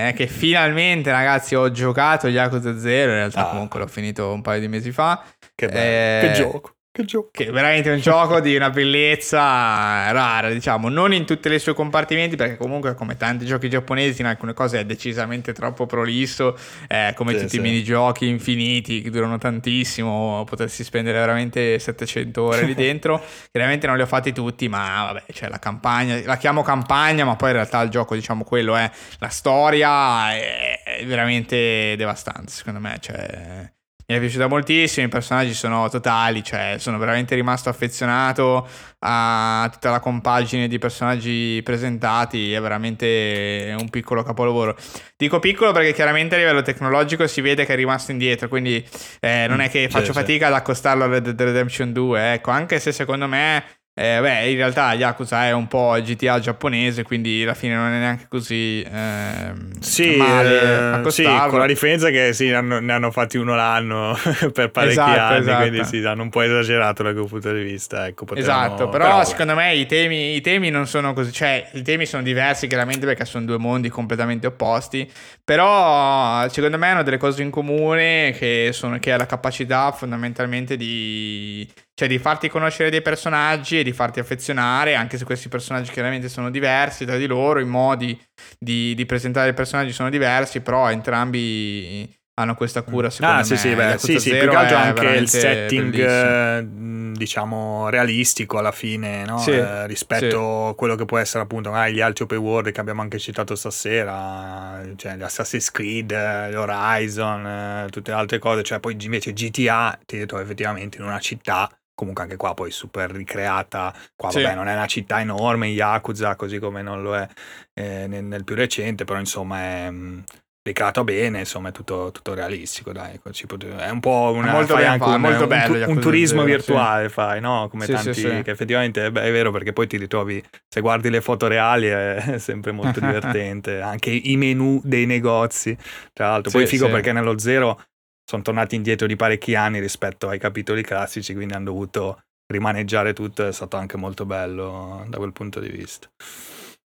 è che finalmente, ragazzi, ho giocato Yakuza 0. In realtà, ah. comunque, l'ho finito un paio di mesi fa. Che bello. che gioco. Che gioco. Che è veramente un gioco di una bellezza rara, diciamo, non in tutti i suoi compartimenti, perché comunque come tanti giochi giapponesi in alcune cose è decisamente troppo prolisso, eh, come sì, tutti sì. i minigiochi infiniti che durano tantissimo, potresti spendere veramente 700 ore lì dentro. Chiaramente non li ho fatti tutti, ma vabbè, cioè la campagna, la chiamo campagna, ma poi in realtà il gioco, diciamo, quello è la storia è veramente devastante, secondo me, cioè mi è piaciuta moltissimo, i personaggi sono totali, cioè sono veramente rimasto affezionato a tutta la compagine di personaggi presentati, è veramente un piccolo capolavoro. Dico piccolo perché chiaramente a livello tecnologico si vede che è rimasto indietro, quindi eh, non è che faccio sì, fatica sì. ad accostarlo a Red Dead Redemption 2, ecco, anche se secondo me eh, beh, in realtà Yakuza è un po' GTA giapponese, quindi alla fine non è neanche così eh, sì, male eh, sì, con la differenza che sì, hanno, ne hanno fatti uno l'anno per parecchi esatto, anni, esatto. quindi sì, hanno un po' esagerato da quel punto di vista. Ecco, potevano, esatto, però, però secondo me i temi, i temi, non sono così, cioè i temi sono diversi chiaramente perché sono due mondi completamente opposti, però secondo me hanno delle cose in comune che, sono, che è la capacità fondamentalmente di cioè di farti conoscere dei personaggi e di farti affezionare, anche se questi personaggi chiaramente sono diversi tra di loro, i modi di, di presentare i personaggi sono diversi, però entrambi hanno questa cura secondo ah, me. Sì, sì, beh, sì, sì, più che altro anche il setting eh, diciamo realistico alla fine, no? sì, eh, rispetto a quello che può essere appunto magari gli altri open world che abbiamo anche citato stasera, cioè gli Assassin's Creed, gli Horizon, eh, tutte le altre cose, cioè poi invece GTA ti ritrovi effettivamente in una città comunque anche qua poi super ricreata. Qua sì. vabbè non è una città enorme, Yakuza, così come non lo è eh, nel, nel, più recente, però insomma è mh, mm, ricreato bene, insomma è tutto, tutto realistico, dai. È un po' una, molto fai anche fa, un, molto bello, un, un turismo zero, virtuale, sì. fai, no? Come sì, tanti, che effettivamente è, è, vero perché poi ti ritrovi, se guardi le foto reali è sempre molto divertente, anche i menu dei negozi, tra l'altro. Poi figo perché nello zero sono tornati indietro di parecchi anni rispetto ai capitoli classici, quindi hanno dovuto rimaneggiare tutto, è stato anche molto bello da quel punto di vista.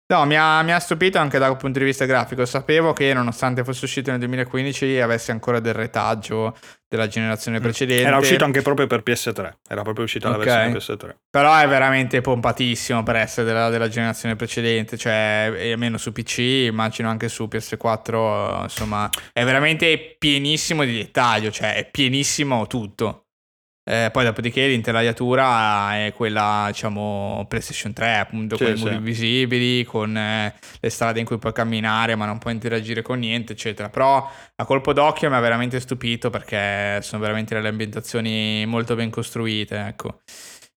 No, mi ha, mi ha, stupito anche dal punto di vista grafico. Sapevo che nonostante fosse uscito nel 2015 avesse ancora del retaggio della generazione mm. precedente. Era uscito anche proprio per PS3. Era proprio uscita okay. la versione PS3. Però è veramente pompatissimo per essere della, della generazione precedente. Cioè, almeno su PC, immagino anche su PS4. Insomma, è veramente pienissimo di dettaglio. Cioè, è pienissimo tutto. Eh, poi dopodiché l'interaiatura è quella, diciamo, PlayStation 3, appunto, sì, con i muri visibili, con eh, le strade in cui puoi camminare ma non puoi interagire con niente, eccetera. Però a colpo d'occhio mi ha veramente stupito perché sono veramente delle ambientazioni molto ben costruite, ecco.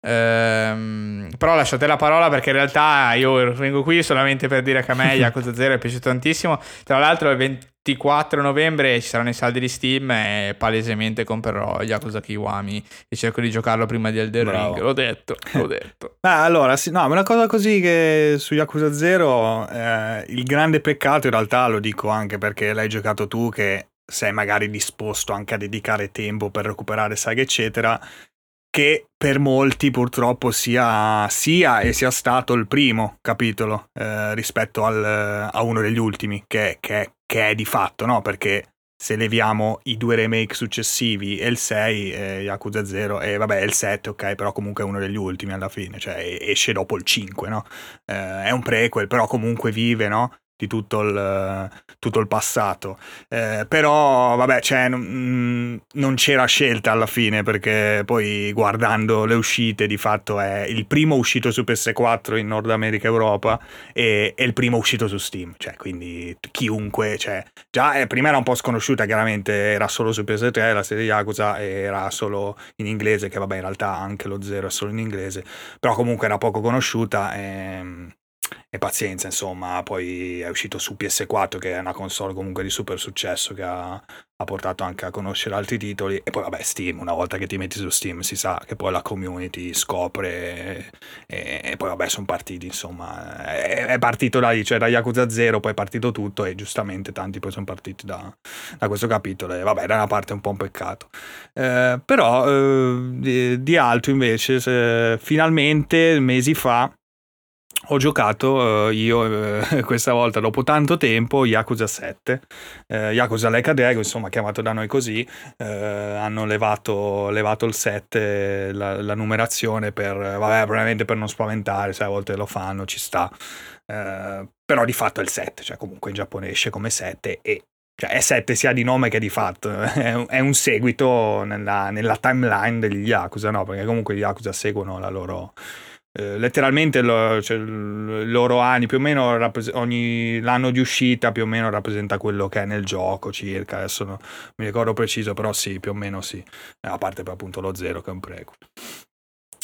Ehm, però lasciate la parola perché in realtà io vengo qui solamente per dire che a me Yakuza 0 è piaciuto tantissimo. Tra l'altro il 24 novembre ci saranno i saldi di Steam e palesemente comprerò Yakuza Kiwami e cerco di giocarlo prima di Elden Bravo. Ring. L'ho detto, l'ho detto. ah, allora, sì, no, una cosa così che su Yakuza 0 eh, il grande peccato in realtà lo dico anche perché l'hai giocato tu che sei magari disposto anche a dedicare tempo per recuperare saghe eccetera che per molti purtroppo sia, sia, e sia stato il primo capitolo eh, rispetto al, a uno degli ultimi, che, che, che, è di fatto, no? Perché se leviamo i due remake successivi e il 6, eh, Yakuza 0, e vabbè, il 7, ok, però comunque è uno degli ultimi alla fine, cioè esce dopo il 5, no? Eh, è un prequel, però comunque vive, no? Di tutto il, tutto il passato. Eh, però, vabbè, cioè, non, non c'era scelta alla fine perché poi guardando le uscite, di fatto è il primo uscito su PS4 in Nord America e Europa e, e il primo uscito su Steam. Cioè, quindi chiunque, cioè, già eh, prima era un po' sconosciuta, chiaramente era solo su PS3 la serie Yakuza era solo in inglese, che vabbè, in realtà anche lo Zero è solo in inglese, però comunque era poco conosciuta. E, ehm, e pazienza, insomma, poi è uscito su PS4 che è una console comunque di super successo che ha, ha, portato anche a conoscere altri titoli e poi vabbè Steam, una volta che ti metti su Steam si sa che poi la community scopre e, e poi vabbè sono partiti, insomma, è, è, partito da lì, cioè da Yakuza 0 poi è partito tutto e giustamente tanti poi sono partiti da, da questo capitolo e vabbè da una parte è un po' un peccato. Eh, però eh, di, di, altro invece, se, finalmente mesi fa ho giocato uh, io uh, questa volta dopo tanto tempo Yakuza 7 uh, Yakuza Like a Dragon insomma chiamato da noi così hanno levato, levato, il 7 la, la, numerazione per vabbè probabilmente per non spaventare sai a volte lo fanno ci sta però di fatto è il 7 cioè comunque in Giappone esce come 7 e cioè è 7 sia di nome che di fatto, è un, seguito nella, nella, timeline degli Yakuza, no? Perché comunque gli Yakuza seguono la loro, eh, letteralmente lo, cioè, i loro anni più o meno rappres- ogni l'anno di uscita più o meno rappresenta quello che è nel gioco circa adesso non mi ricordo preciso però sì più o meno sì. A parte per appunto lo zero che è un prequel.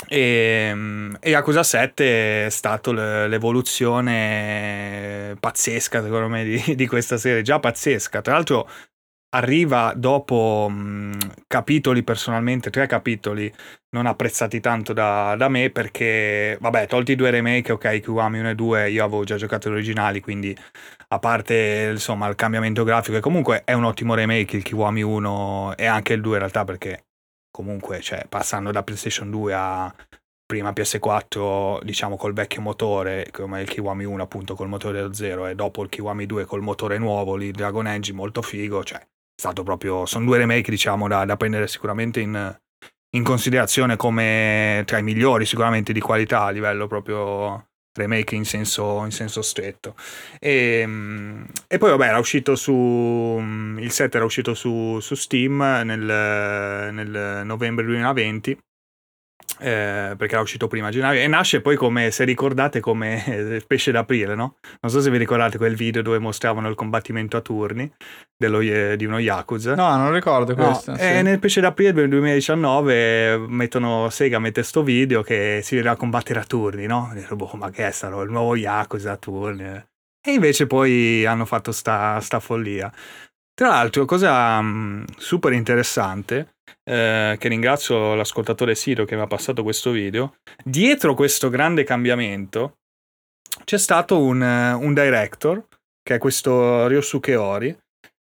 E, e Yakuza 7 è stata l'evoluzione pazzesca secondo me di, di, questa serie. Già pazzesca. Tra l'altro arriva dopo mh, capitoli personalmente, tre capitoli non apprezzati tanto da, da, me perché, vabbè, tolti i due remake, ok, Kiwami 1 e 2, io avevo già giocato gli originali, quindi a parte insomma il cambiamento grafico, e comunque è un ottimo remake il Kiwami 1 e anche il 2 in realtà perché comunque, cioè, passando da PlayStation 2 a prima PS4 diciamo col vecchio motore come il Kiwami 1 appunto col motore dello 0 e dopo il Kiwami 2 col motore nuovo lì Dragon Engine molto figo cioè stato proprio, sono due remake diciamo da, da prendere sicuramente in, in, considerazione come tra i migliori sicuramente di qualità a livello proprio remake in senso, in senso stretto. E, ehm, e, poi vabbè era uscito su il set era uscito su, su Steam nel, nel novembre 2020 eh, perché era uscito prima a gennaio e nasce poi come se ricordate come pesce d'aprile no? non so se vi ricordate quel video dove mostravano il combattimento a turni dello, di uno Yakuza no non ricordo questo no, sì. e nel pesce d'aprile del 2019 mettono Sega mette sto video che si vedeva combattere a turni no? e dico, boh, ma che è stato il nuovo Yakuza a turni e invece poi hanno fatto sta, sta follia tra l'altro cosa mh, super interessante eh, che ringrazio l'ascoltatore Siro che mi ha passato questo video, dietro questo grande cambiamento c'è stato un, un director, che è questo Ryosuke Ori,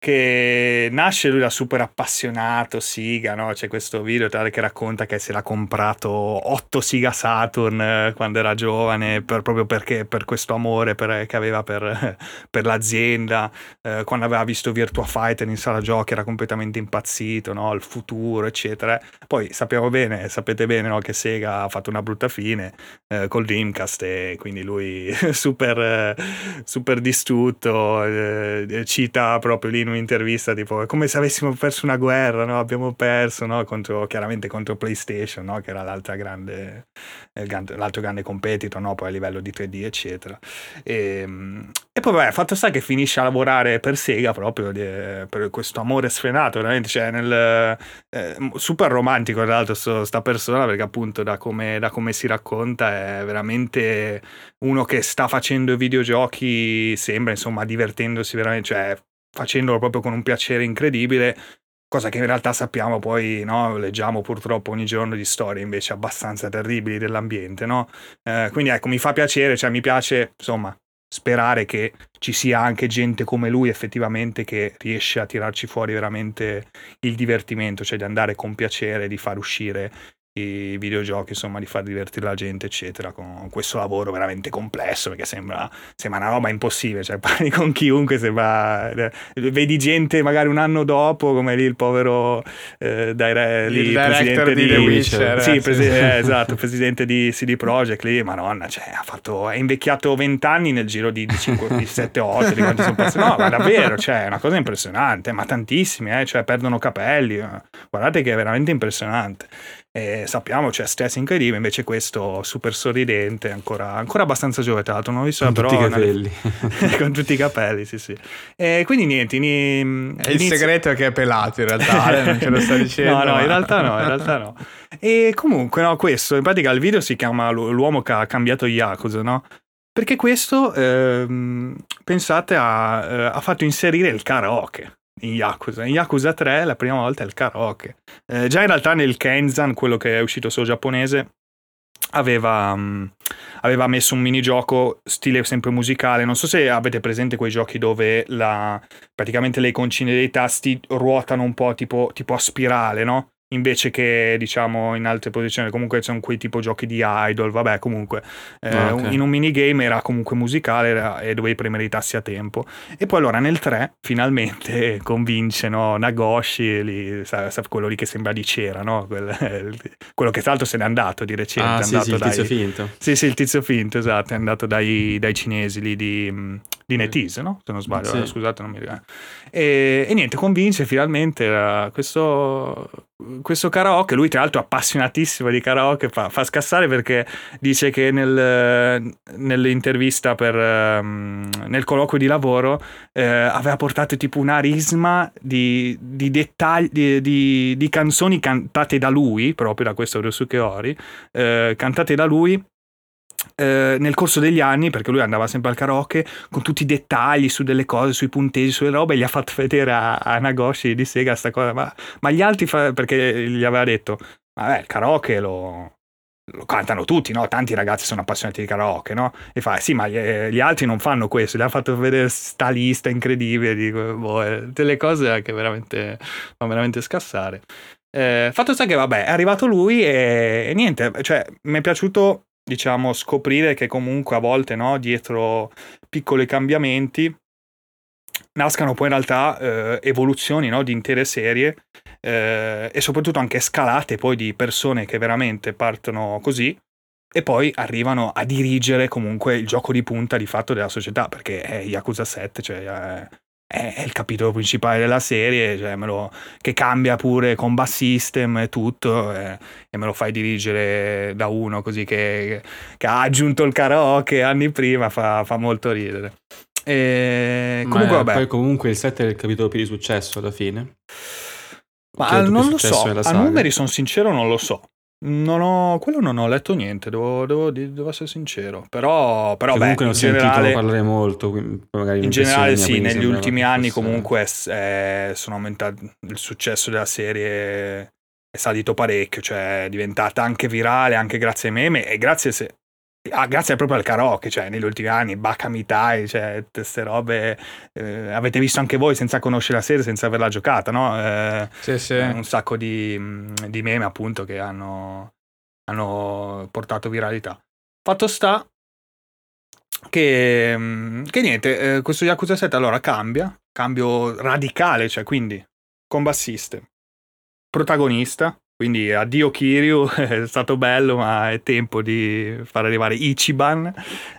che nasce lui da super appassionato Siga, no? C'è questo video tale che racconta che si era comprato 8 Siga Saturn eh, quando era giovane, per, proprio perché per questo amore per, che aveva per, per l'azienda, eh, quando aveva visto Virtua Fighter in sala giochi era completamente impazzito, no? Il futuro, eccetera. Poi sappiamo bene, sapete bene no? che Sega ha fatto una brutta fine eh, col Dreamcast e quindi lui super, eh, super distrutto, eh, cita proprio lì in un'intervista tipo come se avessimo perso una guerra, no? abbiamo perso no? contro, chiaramente contro PlayStation, no? che era l'altra grande, l'altro grande competitor, no? poi a livello di 3D eccetera. E, ehm, e poi vabbè, fatto sta che finisce a lavorare per Sega proprio di, per questo amore sfrenato, veramente, cioè nel, eh, super romantico tra l'altro sto, sta persona perché appunto da come, da come si racconta è veramente uno che sta facendo videogiochi, sembra insomma divertendosi veramente, cioè facendolo proprio con un piacere incredibile, cosa che in realtà sappiamo poi, no? leggiamo purtroppo ogni giorno di storie invece abbastanza terribili dell'ambiente, no? eh, quindi ecco, mi fa piacere, cioè mi piace, insomma, sperare che ci sia anche gente come lui effettivamente che riesce a tirarci fuori veramente il divertimento, cioè di andare con piacere, di far uscire i videogiochi, insomma, di far divertire la gente, eccetera, con questo lavoro veramente complesso, perché sembra, sembra una roba impossibile, cioè parli con chiunque, sembra, eh, vedi gente magari un anno dopo, come lì il povero eh, dire, lì, il presidente di, di The Witcher. Sì, eh, presi- eh, esatto, presidente di CD Projekt lì, madonna, cioè, ha fatto, è invecchiato 20 anni nel giro di, di, 5, di 7, 8, di quanti sono passati. No, ma davvero, cioè, è una cosa impressionante, ma tantissimi, eh, cioè, perdono capelli, guardate che è veramente impressionante. E sappiamo c'è stress incredibile, invece questo super sorridente, ancora, ancora abbastanza l'altro non ho visto Con però tutti i capelli. con tutti i capelli, sì sì. E quindi niente, ni, E il segreto è che è pelato in realtà, non ce lo sta dicendo. No, no, in realtà no, in realtà no. E comunque, no, questo, in pratica il video si chiama L'u- L'uomo che ha cambiato Yakuza, no? Perché questo, ehm, pensate, ha, eh, ha fatto inserire il karaoke in Yakuza. In Yakuza 3 la prima volta è il karaoke. Eh, già in realtà nel Kenzan, quello che è uscito solo giapponese, aveva, mm, aveva messo un minigioco stile sempre musicale. Non so se avete presente quei giochi dove la, praticamente le iconcine dei tasti ruotano un po' tipo, tipo a spirale, no? Invece che diciamo in altre posizioni, comunque sono quei tipo giochi di idol. Vabbè, comunque eh, Ah, ok. un- in un minigame era comunque musicale era- e dovevi premere i tassi a tempo. E poi allora nel 3 finalmente convince no, Nagoshi, lì, sa- sa- quello lì che sembra di cera, no? Quel- quello che tra l'altro se n'è andato di recente. Ah, è sì, andato sì, il dai- tizio finto. sì, sì, il tizio finto, esatto, è andato dai, dai cinesi lì di, mh, di NetEase, no? Se non sbaglio, Sì. eh, scusate, non mi ricordo. E, e niente, convince finalmente eh, questo, questo karaoke, lui tra l'altro appassionatissimo di karaoke, fa, fa scassare perché dice che nel- nell'intervista per, ehm, nel colloquio di lavoro eh, aveva portato tipo una risma di, di dettagli, di, di- di canzoni cantate da lui, proprio da questo Ryosuke Ori, eh, cantate da lui eh, nel corso degli anni, perché lui andava sempre al karaoke con tutti i dettagli su delle cose, sui punteggi, sulle robe, gli ha fatto vedere a, a Nagoshi di Sega sta cosa. Ma, ma gli altri, fa- perché gli aveva detto, vabbè, il karaoke lo, lo cantano tutti, no? Tanti ragazzi sono appassionati di karaoke, no? E fa, sì, ma gli, gli altri non fanno questo, gli ha fatto vedere sta lista incredibile di boh, eh, delle cose che veramente fanno veramente scassare. Eh, fatto sta che, vabbè, è arrivato lui e, e niente, cioè, mi è piaciuto, diciamo, scoprire che comunque a volte, no, dietro piccoli cambiamenti nascano poi in realtà eh, evoluzioni no, di intere serie eh, e soprattutto anche scalate poi di persone che veramente partono così e poi arrivano a dirigere comunque il gioco di punta di fatto della società perché è Yakuza 7 cioè è, è il capitolo principale della serie cioè me lo- che cambia pure combat system e tutto eh, e me lo fai dirigere da uno così che, che ha aggiunto il karaoke anni prima fa, fa molto ridere e Ma comunque eh, vabbè Poi comunque il 7 è il capitolo più di successo alla fine. Ma non lo so, a numeri sono sincero, non lo so. Non ho, quello non ho letto niente, devo, devo, devo essere sincero. Però, però Che beh, comunque sentito generale, parlare molto. in generale sì, negli ultimi anni fosse- comunque eh, sono aumentati, il successo della serie è salito parecchio, cioè è diventata anche virale, anche grazie ai meme e grazie, se, ah, grazie proprio al karaoke, cioè negli ultimi anni, Baka Mitai, cioè queste robe, eh, avete visto anche voi senza conoscere la serie, senza averla giocata, no? Eh, Sì, sì. un sacco di, mh, di meme appunto che hanno, hanno portato viralità. Fatto sta che, mh, che niente, eh, questo Yakuza 7 allora cambia, cambio radicale, cioè quindi combat system, protagonista, quindi addio Kiryu, è stato bello ma è tempo di far arrivare Ichiban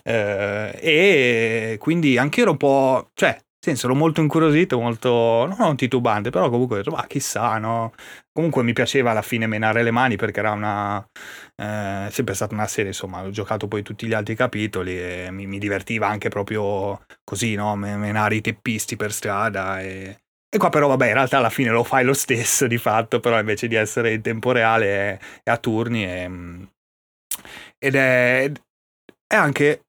eh, e quindi anche ero un po', cioè senso ero molto incuriosito, molto, non titubante, però comunque ho detto, ma chissà, no? Comunque mi piaceva alla fine menare le mani perché era una, eh, sempre stata una serie, insomma, ho giocato poi tutti gli altri capitoli e mi, mi divertiva anche proprio così, no? Me- Menare i teppisti per strada e... E qua però vabbè, in realtà alla fine lo fai lo stesso di fatto, però invece di essere in tempo reale è, è a turni mm, ed è, è, anche,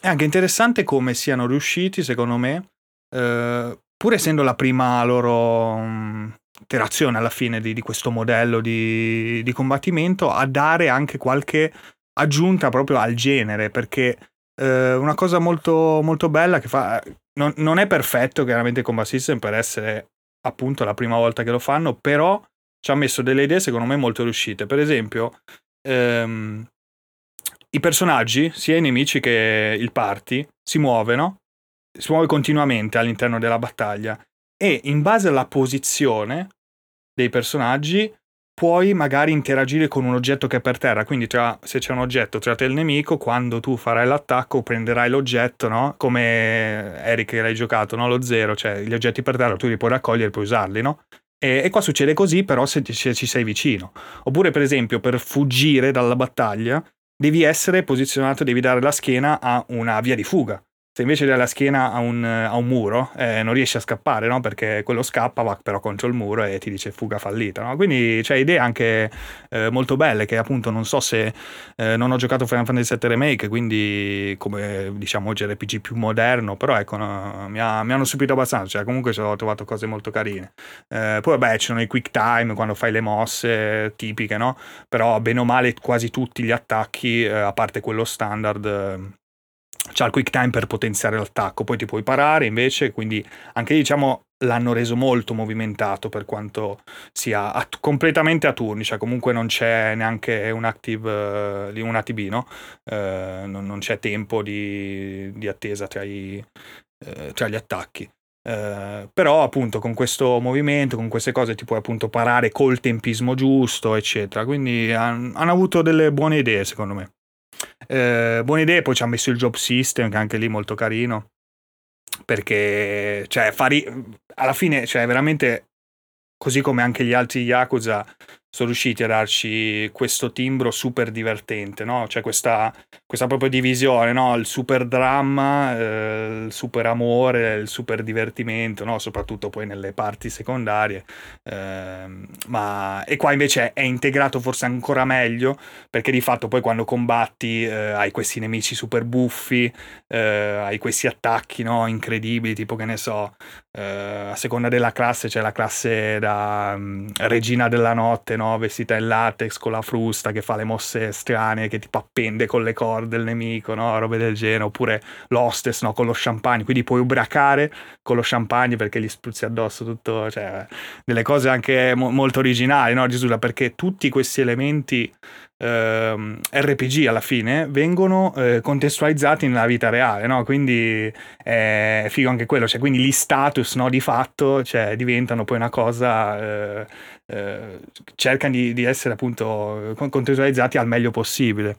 è anche interessante come siano riusciti, secondo me, eh, pur essendo la prima loro mm, iterazione alla fine di, di questo modello di, di combattimento, a dare anche qualche aggiunta proprio al genere, perché eh, una cosa molto, molto bella che fa... Non, non è perfetto chiaramente combat system per essere appunto la prima volta che lo fanno, però ci ha messo delle idee secondo me molto riuscite. Per esempio, ehm, i personaggi, sia i nemici che il party, si muovono, si muove continuamente all'interno della battaglia e in base alla posizione dei personaggi puoi magari interagire con un oggetto che è per terra, quindi tra, se c'è un oggetto tra te e il nemico, quando tu farai l'attacco prenderai l'oggetto, no? Come Eric che l'hai giocato, no? Lo zero, cioè gli oggetti per terra tu li puoi raccogliere e puoi usarli, no? E, e qua succede così però se, se ci sei vicino. Oppure per esempio per fuggire dalla battaglia devi essere posizionato, devi dare la schiena a una via di fuga. Se invece dai la schiena a un, a un muro, eh, non riesci a scappare, no? Perché quello scappa, va però contro il muro e ti dice fuga fallita, no? Quindi c'è idee anche eh, molto belle che appunto non so se eh, non ho giocato Final Fantasy VII Remake, quindi come diciamo oggi RPG più moderno, però ecco, no, mi, ha, mi, hanno stupito abbastanza, cioè comunque ho trovato cose molto carine. Eh, poi vabbè, ci sono i quick time quando fai le mosse tipiche, no? Però bene o male quasi tutti gli attacchi, eh, a parte quello standard c'ha il quick time per potenziare l'attacco, poi ti puoi parare invece, quindi anche diciamo l'hanno reso molto movimentato per quanto sia a, completamente a turni, cioè comunque non c'è neanche un active, uh, un ATB, no? Uh, non, non, c'è tempo di, di attesa tra, i, uh, tra, gli attacchi. però appunto con questo movimento, con queste cose ti puoi appunto parare col tempismo giusto, eccetera. Quindi han, hanno avuto delle buone idee secondo me. Eh, buone idee, poi ci ha messo il job system, che anche lì molto carino. Perché, cioè, fari, alla fine, cioè, veramente, così come anche gli altri Yakuza, sono riusciti a darci questo timbro super divertente, no? Cioè questa, questa proprio divisione, no? Il super dramma, eh, il super amore, il super divertimento, no? Soprattutto poi nelle parti secondarie. Eh, ma... E qua invece è integrato forse ancora meglio, perché di fatto poi quando combatti eh, hai questi nemici super buffi, eh, hai questi attacchi, no? Incredibili, tipo che ne so, eh, a seconda della classe c'è la classe da um, regina della notte, no? vestita in latex con la frusta che fa le mosse strane, che tipo appende con le corde il nemico, no? robe del genere, oppure l'hostess no? con lo champagne, quindi puoi ubracare con lo champagne perché gli spruzzi addosso tutto, cioè delle cose anche mo- molto originali, no Gesù, perché tutti questi elementi Uh, RPG alla fine vengono uh, contestualizzati nella vita reale, no? Quindi è figo anche quello, cioè quindi gli status no, di fatto cioè, diventano poi una cosa uh, cercano di, di, essere appunto contestualizzati al meglio possibile.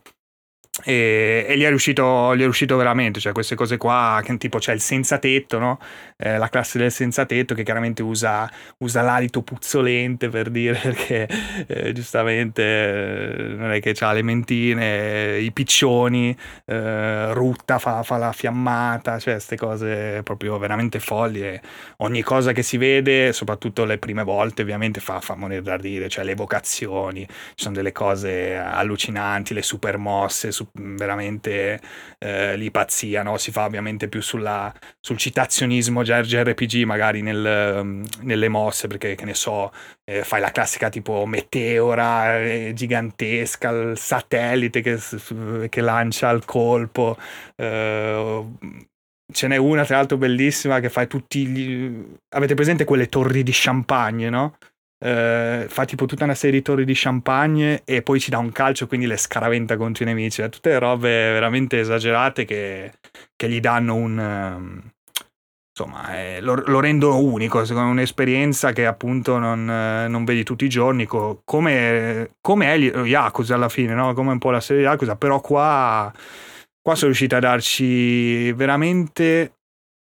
E, e gli, è riuscito, gli, è riuscito, veramente, cioè queste cose qua, che tipo c'è il senza tetto, no? eh, la classe del senza tetto che chiaramente usa, usa l'alito puzzolente per dire perché eh, giustamente eh, non è che ha le mentine, i piccioni, eh, rutta, fa, fa, la fiammata, cioè queste cose proprio veramente folli ogni cosa che si vede, soprattutto le prime volte ovviamente fa, fa morire da dire, cioè le vocazioni, ci sono delle cose allucinanti, le super mosse, su, veramente eh, lì pazzia, no? si fa ovviamente più sulla, sul citazionismo RPG magari nel, um, nelle mosse, perché che ne so, eh, fai la classica tipo meteora eh, gigantesca, il satellite che, che, lancia il colpo. Eh, ce n'è una tra l'altro bellissima che fai tutti gli... avete presente quelle torri di champagne no? Uh, fa tipo tutta una serie di torri di champagne e poi ci dà un calcio, quindi le scaraventa contro i nemici. Tutte robe veramente esagerate che, che gli danno un. Um, insomma, eh, lo, lo, rendono unico, secondo me, un'esperienza che appunto non, eh, non vedi tutti i giorni, co- come, come, è Yakuza alla fine, no? come un po' la serie Yakuza, però qua, qua sono riusciti a darci veramente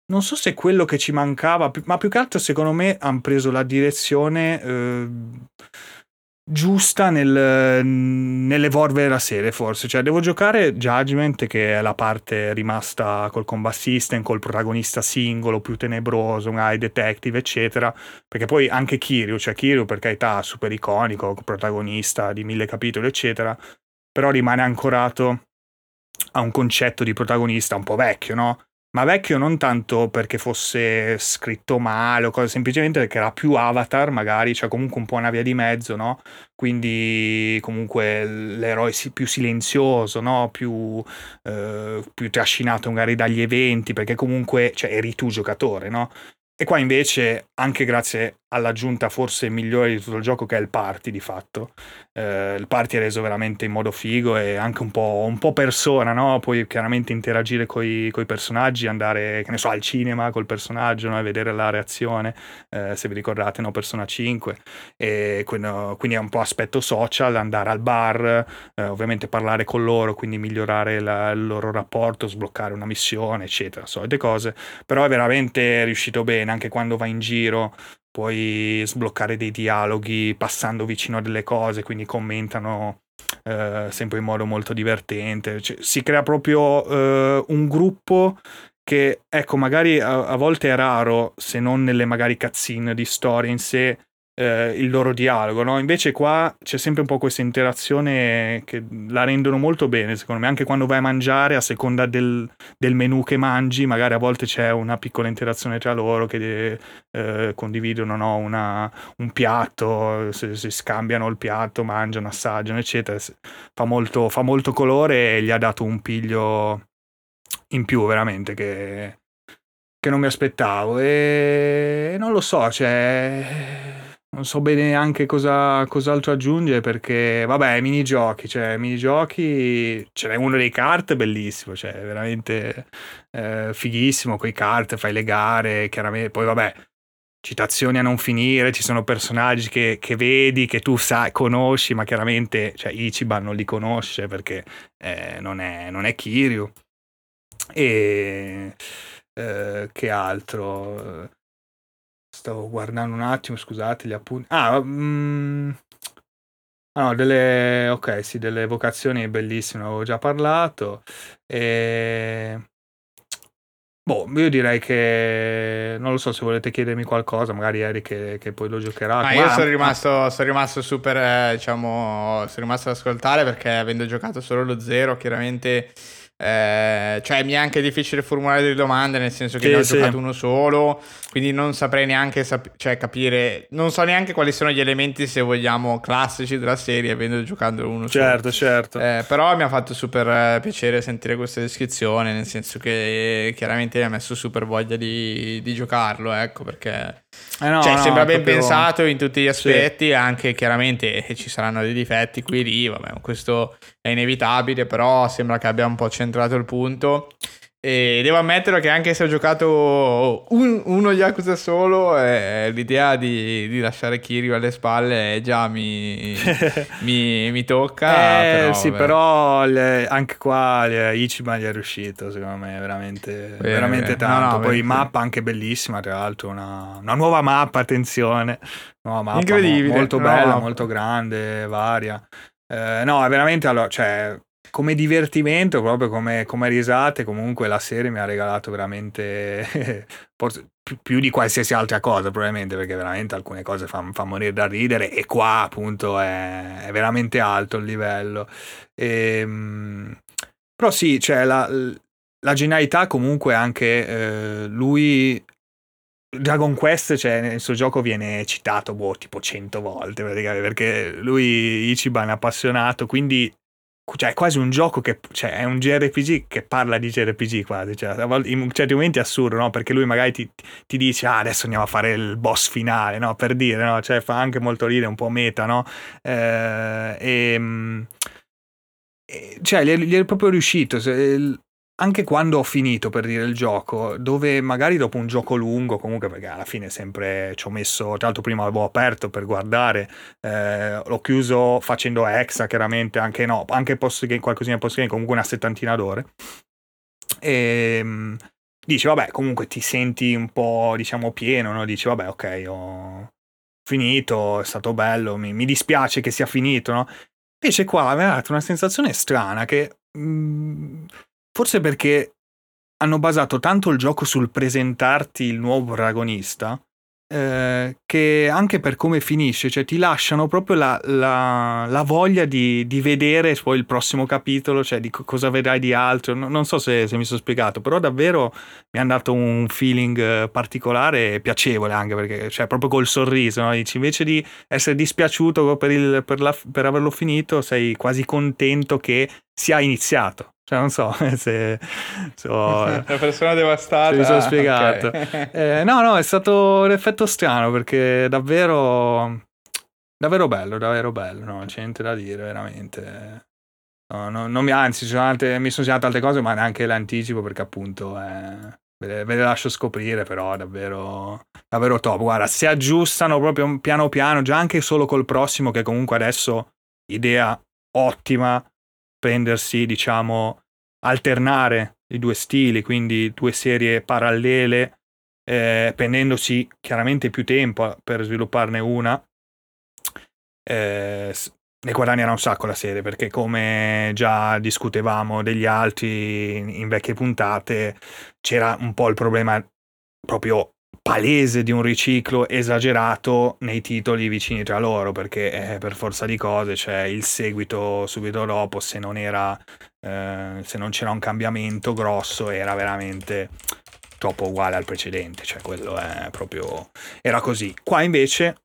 non so se quello che ci mancava, ma più che altro secondo me hanno preso la direzione eh, giusta nel, nell'evolvere la serie forse. Cioè devo giocare Judgment che è la parte rimasta col combat system, col protagonista singolo, più tenebroso, un eye detective eccetera. Perché poi anche Kiryu, cioè Kiryu per carità super iconico, protagonista di mille capitoli eccetera, però rimane ancorato a un concetto di protagonista un po' vecchio, no? Ma vecchio non tanto perché fosse scritto male o cosa, semplicemente perché era più avatar magari, cioè comunque un po' una via di mezzo, no? Quindi comunque l'eroe più silenzioso, no? Più, eh, più trascinato magari dagli eventi, perché comunque cioè, eri tu giocatore, no? E qua invece, anche grazie all'aggiunta forse migliore di tutto il gioco che è il party di fatto, eh, il party è reso veramente in modo figo e anche un po', un po persona, no? Puoi chiaramente interagire con i personaggi, andare, che ne so, al cinema col personaggio no? e vedere la reazione, eh, se vi ricordate, no? Persona 5, e quindi, è un po' aspetto social, andare al bar, eh, ovviamente parlare con loro, quindi migliorare la, il loro rapporto, sbloccare una missione, eccetera, solite cose, però è veramente riuscito bene bene, anche quando vai in giro puoi sbloccare dei dialoghi passando vicino a delle cose, quindi commentano eh, sempre in modo molto divertente. Cioè, si crea proprio eh, un gruppo che, ecco, magari a, a, volte è raro, se non nelle magari cutscene di storia in sé, eh, il loro dialogo, no? Invece qua c'è sempre un po' questa interazione che la rendono molto bene, secondo me, anche quando vai a mangiare, a seconda del, del menù che mangi, magari a volte c'è una piccola interazione tra loro che eh, condividono no? una, un piatto, si, si, scambiano il piatto, mangiano, assaggiano, eccetera. Fa molto, fa molto colore e gli ha dato un piglio in più, veramente, che, che non mi aspettavo. E non lo so, cioè non so bene anche cosa, cos'altro aggiungere perché, vabbè, minigiochi, cioè, minigiochi, ce n'è uno dei kart bellissimo, cioè, veramente eh, fighissimo, con i kart, fai le gare, chiaramente, poi vabbè, citazioni a non finire, ci sono personaggi che, che vedi, che tu sai, conosci, ma chiaramente, cioè, Ichiban non li conosce perché eh, non, è, non è Kiryu. E... Eh, che altro? Stavo guardando un attimo, scusate, gli appunti. Ah, mm, ah, no, delle... Ok, sì, delle vocazioni bellissime, avevo già parlato. E... Boh, io direi che non lo so se volete chiedermi qualcosa, magari Eric che, che poi lo giocherà. Ah, io sono rimasto, sono rimasto super, eh, diciamo, sono rimasto ad ascoltare perché avendo giocato solo lo zero, chiaramente eh, cioè mi è anche difficile formulare delle domande nel senso che sì, ne ho sì. giocato uno solo quindi non saprei neanche sap- cioè, capire non so neanche quali sono gli elementi se vogliamo classici della serie avendo giocato uno certo, solo certo eh, però mi ha fatto super eh, piacere sentire questa descrizione nel senso che chiaramente mi ha messo super voglia di, di giocarlo ecco perché eh no, cioè, no, sembra ben proprio... pensato in tutti gli aspetti sì. anche chiaramente ci saranno dei difetti qui e lì vabbè questo è inevitabile, però sembra che abbia un po' centrato il punto. E devo ammettere che anche se ho giocato un, uno Yakuza solo, eh, l'idea di, di, lasciare Kiryu alle spalle già mi, mi, mi tocca. Eh, però, sì, beh. però le, anche qua le, Ichiban gli è riuscito, secondo me, veramente, beh, veramente beh. tanto. No, no, Poi mappa anche bellissima, tra l'altro, una, una nuova mappa, attenzione. Nuova mappa Incredibile. Molto bella, no. molto grande, varia. Eh, no, è veramente allora, cioè, come divertimento, proprio come, come, risate, comunque la serie mi ha regalato veramente più, di qualsiasi altra cosa, probabilmente, perché veramente alcune cose fanno fa morire da ridere e qua appunto è, è veramente alto il livello. E, ehm, però sì, cioè la, la genialità comunque anche eh, lui Dragon Quest, cioè, nel suo gioco viene citato boh, tipo 100 volte perché lui Ichiban è appassionato, quindi cioè, è quasi un gioco che cioè, è un JRPG che parla di JRPG quasi. Cioè, in certi momenti è assurdo, no? Perché lui magari ti, ti dice: Ah, adesso andiamo a fare il boss finale, no? Per dire, no? Cioè, fa anche molto ridere, un po' meta, no? Eh, e, cioè, gli è, gli è proprio riuscito anche quando ho finito per dire il gioco, dove magari dopo un gioco lungo, comunque perché alla fine sempre ci ho messo, tra l'altro prima l'avevo aperto per guardare, eh, l'ho chiuso facendo exa chiaramente, anche no, anche post game, qualcosina post game, comunque una settantina d'ore. E ehm, dici, vabbè, comunque ti senti un po', diciamo, pieno, no? Dici, vabbè, ok, ho finito, è stato bello, mi, mi dispiace che sia finito, no? Invece qua mi ha dato una sensazione strana che... Mh, mm, Forse perché hanno basato tanto il gioco sul presentarti il nuovo protagonista eh, che anche per come finisce, cioè ti lasciano proprio la, la, la voglia di, di, vedere poi il prossimo capitolo, cioè di cosa vedrai di altro. No, non so se, se, mi sono spiegato, però davvero mi ha dato un feeling eh, particolare e piacevole anche perché, cioè, proprio col sorriso, no? Dici, invece di essere dispiaciuto per, il, per, la, per averlo finito, sei quasi contento che sia iniziato Cioè, non so se... So, La persona devastata. se mi sono spiegato. Ok. Eh, no, no, è stato un effetto strano perché davvero... Davvero bello, davvero bello, no? C'è niente da dire, veramente. No, no, non mi, anzi, sono altre- mi sono segnate altre cose, ma neanche l'anticipo perché appunto eh, ve, le, ve le lascio scoprire, però davvero, davvero top. Guarda, si aggiustano proprio piano piano, già anche solo col prossimo, che comunque adesso idea ottima, prendersi, diciamo, alternare i due stili, quindi due serie parallele, eh, prendendosi chiaramente più tempo per svilupparne una. Eh, ne guadagnerà un sacco la serie perché come già discutevamo degli altri in vecchie puntate c'era un po' il problema proprio palese di un riciclo esagerato nei titoli vicini tra loro perché eh, per forza di cose c'è il seguito subito dopo se non era eh, se non c'era un cambiamento grosso era veramente troppo uguale al precedente cioè quello è proprio era così. Qua invece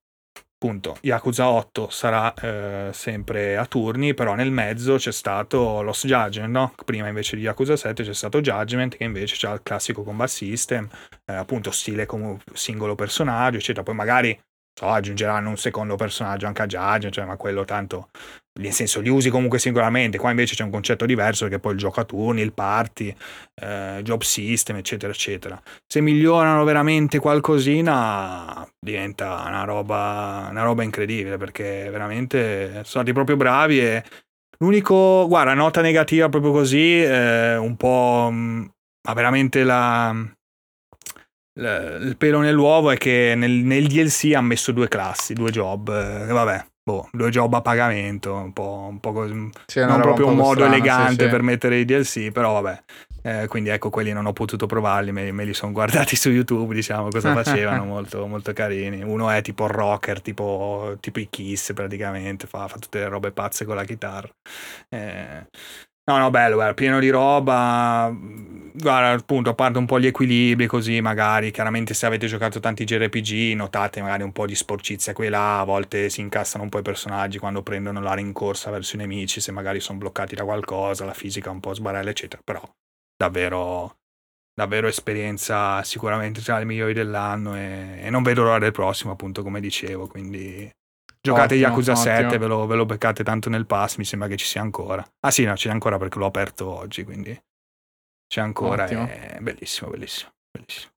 appunto Yakuza 8 sarà eh, sempre a turni, però nel mezzo c'è stato Lost Judgment, no? Prima invece di Yakuza 7 c'è stato Judgment che invece ha il classico combat system, eh, appunto stile come singolo personaggio, eccetera. Poi magari so, aggiungeranno un secondo personaggio anche a Judgment, cioè, ma quello tanto nel senso li usi comunque singolarmente, qua invece c'è un concetto diverso perché poi il gioco a turni, il party, eh, job system, eccetera, eccetera se migliorano veramente qualcosina diventa una roba, una roba incredibile perché veramente sono stati proprio bravi e l'unico, guarda, nota negativa proprio così, eh, un po', mh, ma veramente la- il pelo nell'uovo è che nel, nel DLC ha messo due classi, due job, eh, vabbè. Boh, due job a pagamento, un po', un po' così, Sì, non proprio un modo strana, elegante sì. per mettere i DLC, però vabbè. Eh, quindi ecco, quelli non ho potuto provarli, me, me li sono guardati su YouTube, diciamo, cosa facevano, molto, molto carini. Uno è tipo rocker, tipo, tipo i Kiss praticamente, fa, fa tutte le robe pazze con la chitarra. Eh, no, no, bello, bello, pieno di roba. Guarda, appunto, a parte un po' gli equilibri così, magari, chiaramente se avete giocato tanti JRPG, notate magari un po' di sporcizia qui e là, a volte si incassano un po' i personaggi quando prendono la rincorsa verso i nemici, se magari sono bloccati da qualcosa, la fisica un po' sbarella, eccetera, però davvero davvero esperienza sicuramente tra le migliori dell'anno e, e non vedo l'ora del prossimo appunto come dicevo quindi giocate Ottimo, Yakuza 7 ottimo. ve lo, ve lo beccate tanto nel pass mi sembra che ci sia ancora. Ah sì no c'è ancora perché l'ho aperto oggi quindi c'è ancora è bellissimo bellissimo bellissimo.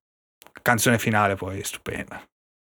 Canzone finale poi stupenda.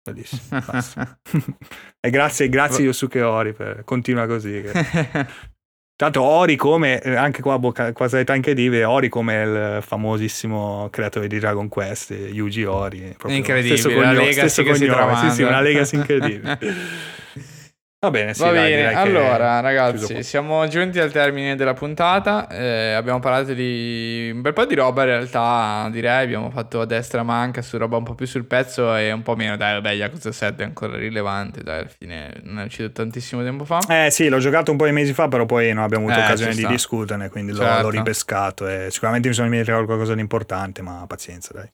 Bellissimo e grazie grazie Yosuke Ori per, continua così che- Tanto Ori come, eh, anche qua quasi anche Dive, Ori come il famosissimo creatore di Dragon Quest, Yuji Ori. Incredibile, stesso la cognome, legacy che si cognome, Sì, sì, una legacy incredibile. Va bene, sì, Va dai, bene, allora ragazzi, siamo giunti al termine della puntata, eh, abbiamo parlato di un bel po' di roba in realtà, direi, abbiamo fatto a destra manca su roba un po' più sul pezzo e un po' meno, dai vabbè, Yakuza 7 è ancora rilevante, dai, alla fine non è uscito tantissimo tempo fa. Eh sì, l'ho giocato un po' di mesi fa, però poi non abbiamo avuto Eh, occasione di discuterne, quindi l'ho- Certo. l'ho, ripescato e sicuramente mi sono dimenticato qualcosa di importante, ma pazienza, dai.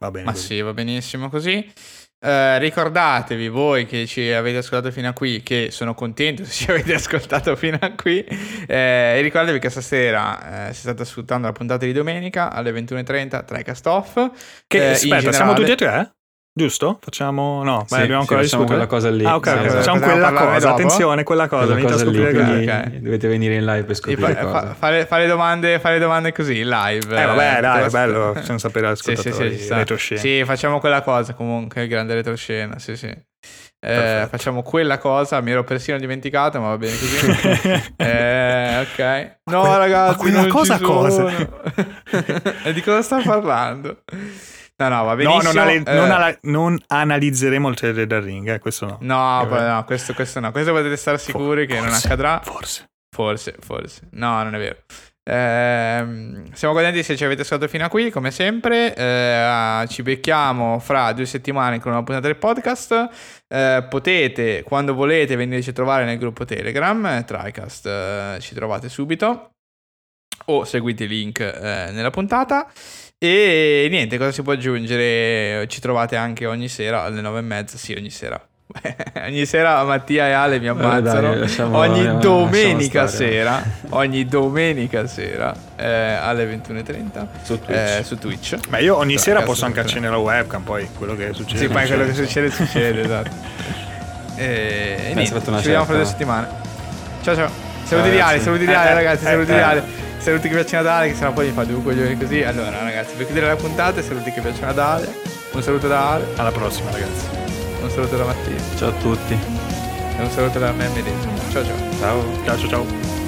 Va bene. Ma così. sì, va benissimo così. Eh, ricordatevi voi che ci avete ascoltato fino a qui, che sono contento se ci avete ascoltato fino a qui. Eh, ricordatevi che stasera eh, si state ascoltando la puntata di domenica alle 21.30 tra i cast off. Che, Eh, aspetta, siamo generale- tutti e tre? Giusto? Facciamo... No, Sì, beh, dobbiamo sì, ancora facciamo discutere. quella cosa lì. Ah, ok, Sì, ok, esatto. facciamo quella cosa. dopo? Attenzione, quella cosa. Quella cosa lì, scoprire quindi- che- ok. dovete venire in live per scoprire fa- fa- fare, fare domande, fare domande così in live. Eh, vabbè, Eh, dai, è bello, facciamo sapere agli Sì, sì, sì. Sì, facciamo quella cosa comunque, grande retroscena, sì, sì. Eh, facciamo quella cosa, mi ero persino dimenticato, ma va bene così. eh, ok. No, que- ragazzi, ma quella cosa cosa? sono. e di cosa sta parlando? No, no, va No, benissimo. non, ale- eh, non ala- non analizzeremo il trailer del ring, eh, questo no. No, Eh, no, questo, questo no. Questo potete stare sicuri che non Forse, accadrà. Forse. Forse, forse. No, non è vero. Ehm, siamo contenti se ci avete ascoltato fino a qui, come sempre. Eh, ci becchiamo fra due settimane con una puntata del podcast. Eh, potete, quando volete, venirci a trovare nel gruppo Telegram, eh, TriCast, eh, ci trovate subito. O seguite il link eh, nella puntata. E niente, cosa si può aggiungere? Ci trovate anche ogni sera alle nove e mezza. Sì, ogni sera. ogni sera Mattia e Ale mi ammazzano. dai, lasciamo- ogni lasciamo domenica sera, ogni domenica sera eh, alle 21.30 Su Twitch. eh, su Twitch. Ma io ogni Cioè, sera posso anche accendere la webcam, poi quello che succede. Sì, poi quello che succede. succede succede, esatto. E, e niente, ci vediamo fra due settimane. Ciao ciao. Saluti di ragazzi. Ale, saluti di Eh, Ale eh, ragazzi, eh, saluti eh. di Ale. Saluti che piacciono ad Ale, che sennò poi mi fa due coglioni così. Allora ragazzi, per chiudere la puntata, saluti che piacciono ad Ale. Un saluto da Ale, Alla prossima, ragazzi. un saluto da Mattia Ciao a tutti. e un saluto da me medesimo. Ciao ciao. Ciao. Ciao, ciao, ciao.